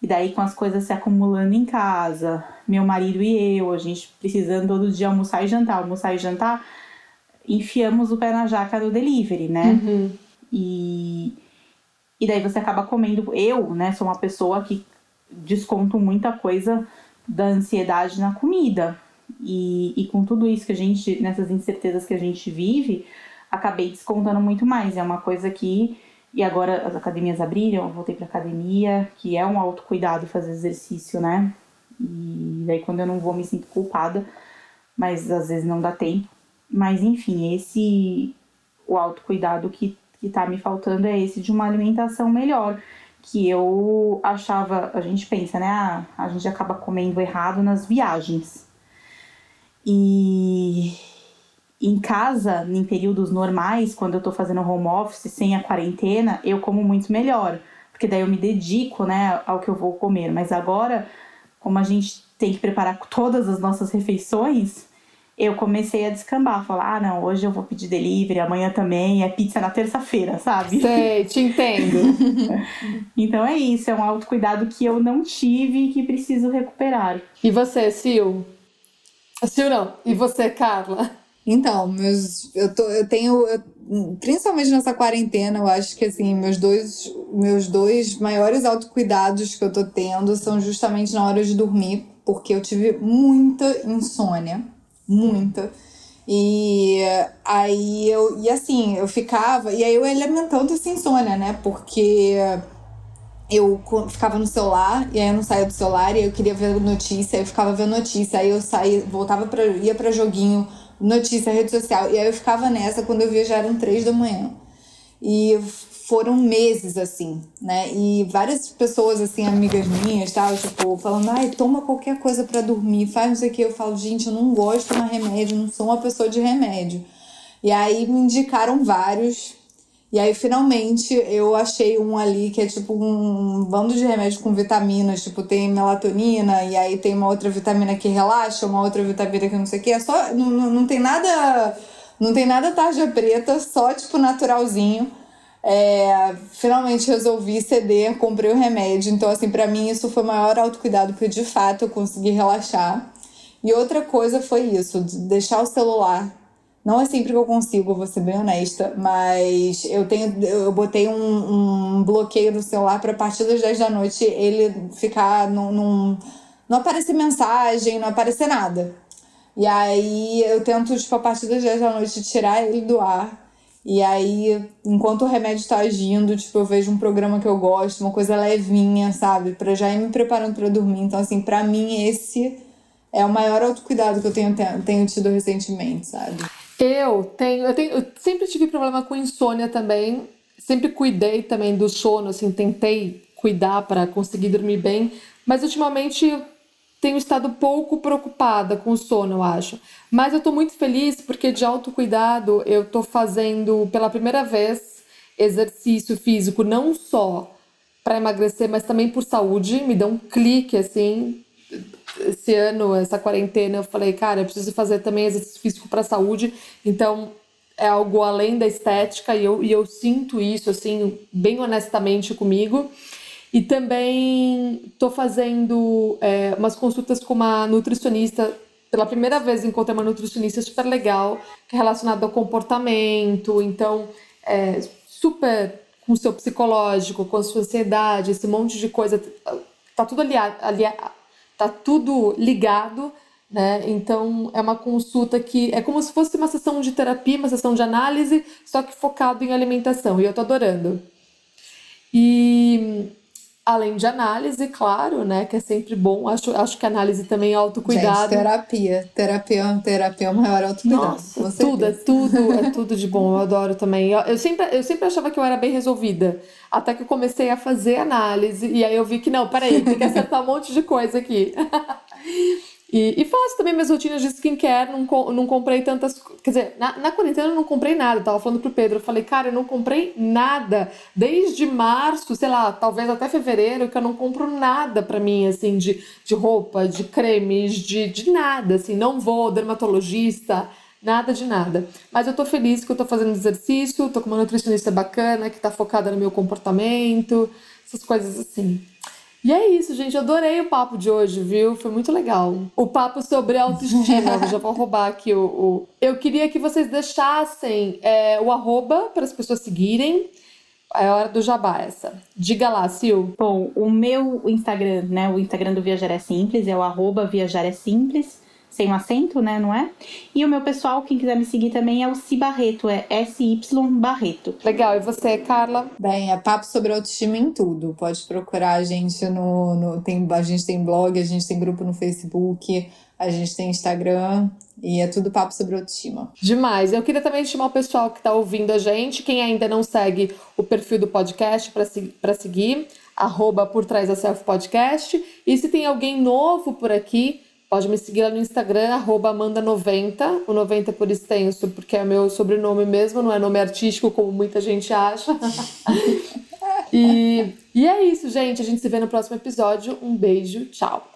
E daí com as coisas se acumulando em casa, meu marido e eu, a gente precisando todo dia almoçar e jantar, almoçar e jantar, enfiamos o pé na jaca do delivery, né? Uhum. E e daí você acaba comendo. Eu, né, sou uma pessoa que desconto muita coisa da ansiedade na comida. E, e com tudo isso que a gente, nessas incertezas que a gente vive, acabei descontando muito mais. É uma coisa que. E agora as academias abriram, eu voltei pra academia, que é um autocuidado fazer exercício, né? E daí quando eu não vou me sinto culpada, mas às vezes não dá tempo. Mas enfim, esse o autocuidado que que tá me faltando é esse de uma alimentação melhor. Que eu achava, a gente pensa, né? Ah, a gente acaba comendo errado nas viagens. E em casa, em períodos normais, quando eu tô fazendo home office, sem a quarentena, eu como muito melhor. Porque daí eu me dedico, né, ao que eu vou comer. Mas agora, como a gente tem que preparar todas as nossas refeições, eu comecei a descambar, falar, ah, não, hoje eu vou pedir delivery, amanhã também, é pizza na terça-feira, sabe? Sei, te entendo. então é isso, é um autocuidado que eu não tive e que preciso recuperar. E você, Sil? Sil não, e você, Carla? Então, meus, eu, tô, eu tenho, eu, principalmente nessa quarentena, eu acho que assim, meus dois, meus dois maiores autocuidados que eu tô tendo são justamente na hora de dormir, porque eu tive muita insônia muita. E aí eu. E assim, eu ficava. E aí eu alimentando essa insônia, né? Porque eu ficava no celular, e aí eu não saía do celular, e eu queria ver notícia, eu ficava vendo notícia, aí eu saía, voltava para ia para joguinho, notícia, rede social, e aí eu ficava nessa, quando eu via já eram três da manhã. E foram meses assim, né? E várias pessoas, assim, amigas minhas, tal, tipo, falando, ai, toma qualquer coisa para dormir, faz não sei o que. Eu falo, gente, eu não gosto de tomar remédio, não sou uma pessoa de remédio. E aí me indicaram vários. E aí, finalmente, eu achei um ali que é tipo um bando de remédios com vitaminas. Tipo, tem melatonina, e aí tem uma outra vitamina que relaxa, uma outra vitamina que não sei o que. É só. Não, não, não tem nada Não tem nada tarja preta, só tipo naturalzinho. É, finalmente resolvi ceder, comprei o remédio. Então, assim, para mim isso foi o maior autocuidado, porque de fato eu consegui relaxar. E outra coisa foi isso, de deixar o celular. Não é sempre que eu consigo, vou ser bem honesta, mas eu tenho, eu botei um, um bloqueio no celular para partir das 10 da noite ele ficar num, num, não aparecer mensagem, não aparecer nada. E aí eu tento, tipo, a partir das 10 da noite, tirar ele do ar. E aí, enquanto o remédio tá agindo, tipo, eu vejo um programa que eu gosto, uma coisa levinha, sabe? Pra já ir me preparando para dormir. Então, assim, para mim, esse é o maior autocuidado que eu tenho, tenho tido recentemente, sabe? Eu tenho, eu tenho, eu sempre tive problema com insônia também. Sempre cuidei também do sono, assim, tentei cuidar para conseguir dormir bem, mas ultimamente tenho estado pouco preocupada com o sono, eu acho. Mas eu tô muito feliz porque de autocuidado eu tô fazendo pela primeira vez exercício físico não só para emagrecer, mas também por saúde. Me deu um clique assim. Esse ano, essa quarentena, eu falei, cara, eu preciso fazer também exercício físico para saúde. Então, é algo além da estética e eu, e eu sinto isso, assim, bem honestamente comigo. E também estou fazendo é, umas consultas com uma nutricionista. Pela primeira vez encontrei uma nutricionista super legal, relacionada ao comportamento. Então, é, super com o seu psicológico, com a sua ansiedade, esse monte de coisa. Tá tudo ali, ali tá tudo ligado, né? Então é uma consulta que é como se fosse uma sessão de terapia, uma sessão de análise, só que focado em alimentação. E eu tô adorando. E Além de análise, claro, né? Que é sempre bom. Acho, acho que análise também é autocuidado. Gente, terapia. Terapia, terapia é o maior autocuidado. Nossa, tudo, é tudo, é tudo de bom. Eu adoro também. Eu, eu, sempre, eu sempre achava que eu era bem resolvida. Até que eu comecei a fazer análise. E aí eu vi que, não, peraí, tem que acertar um monte de coisa aqui. E, e, faço também minhas rotinas de skincare, não, não comprei tantas. Quer dizer, na, na quarentena eu não comprei nada. Eu tava falando pro Pedro, eu falei, cara, eu não comprei nada. Desde março, sei lá, talvez até fevereiro, que eu não compro nada pra mim, assim, de, de roupa, de cremes, de, de nada, assim. Não vou, dermatologista, nada de nada. Mas eu tô feliz que eu tô fazendo exercício, tô com uma nutricionista bacana, que tá focada no meu comportamento, essas coisas assim. E é isso, gente. Adorei o papo de hoje, viu? Foi muito legal. O papo sobre autoestima. já vou roubar aqui o, o... Eu queria que vocês deixassem é, o arroba para as pessoas seguirem. É hora do jabá essa. Diga lá, Sil. Bom, o meu Instagram, né? O Instagram do Viajar é Simples, é o arroba Viajar é Simples sem um acento, né, não é? E o meu pessoal, quem quiser me seguir também é o Si Barreto, é SY Barreto. Legal, e você, Carla? Bem, é papo sobre autoestima em tudo. Pode procurar a gente no, no tem, a gente tem blog, a gente tem grupo no Facebook, a gente tem Instagram e é tudo papo sobre autoestima. Demais. Eu queria também chamar o pessoal que está ouvindo a gente, quem ainda não segue o perfil do podcast para seguir, arroba por trás da Self Podcast. E se tem alguém novo por aqui, Pode me seguir lá no Instagram, Amanda90, o 90 por extenso, porque é meu sobrenome mesmo, não é nome artístico, como muita gente acha. e, e é isso, gente. A gente se vê no próximo episódio. Um beijo, tchau.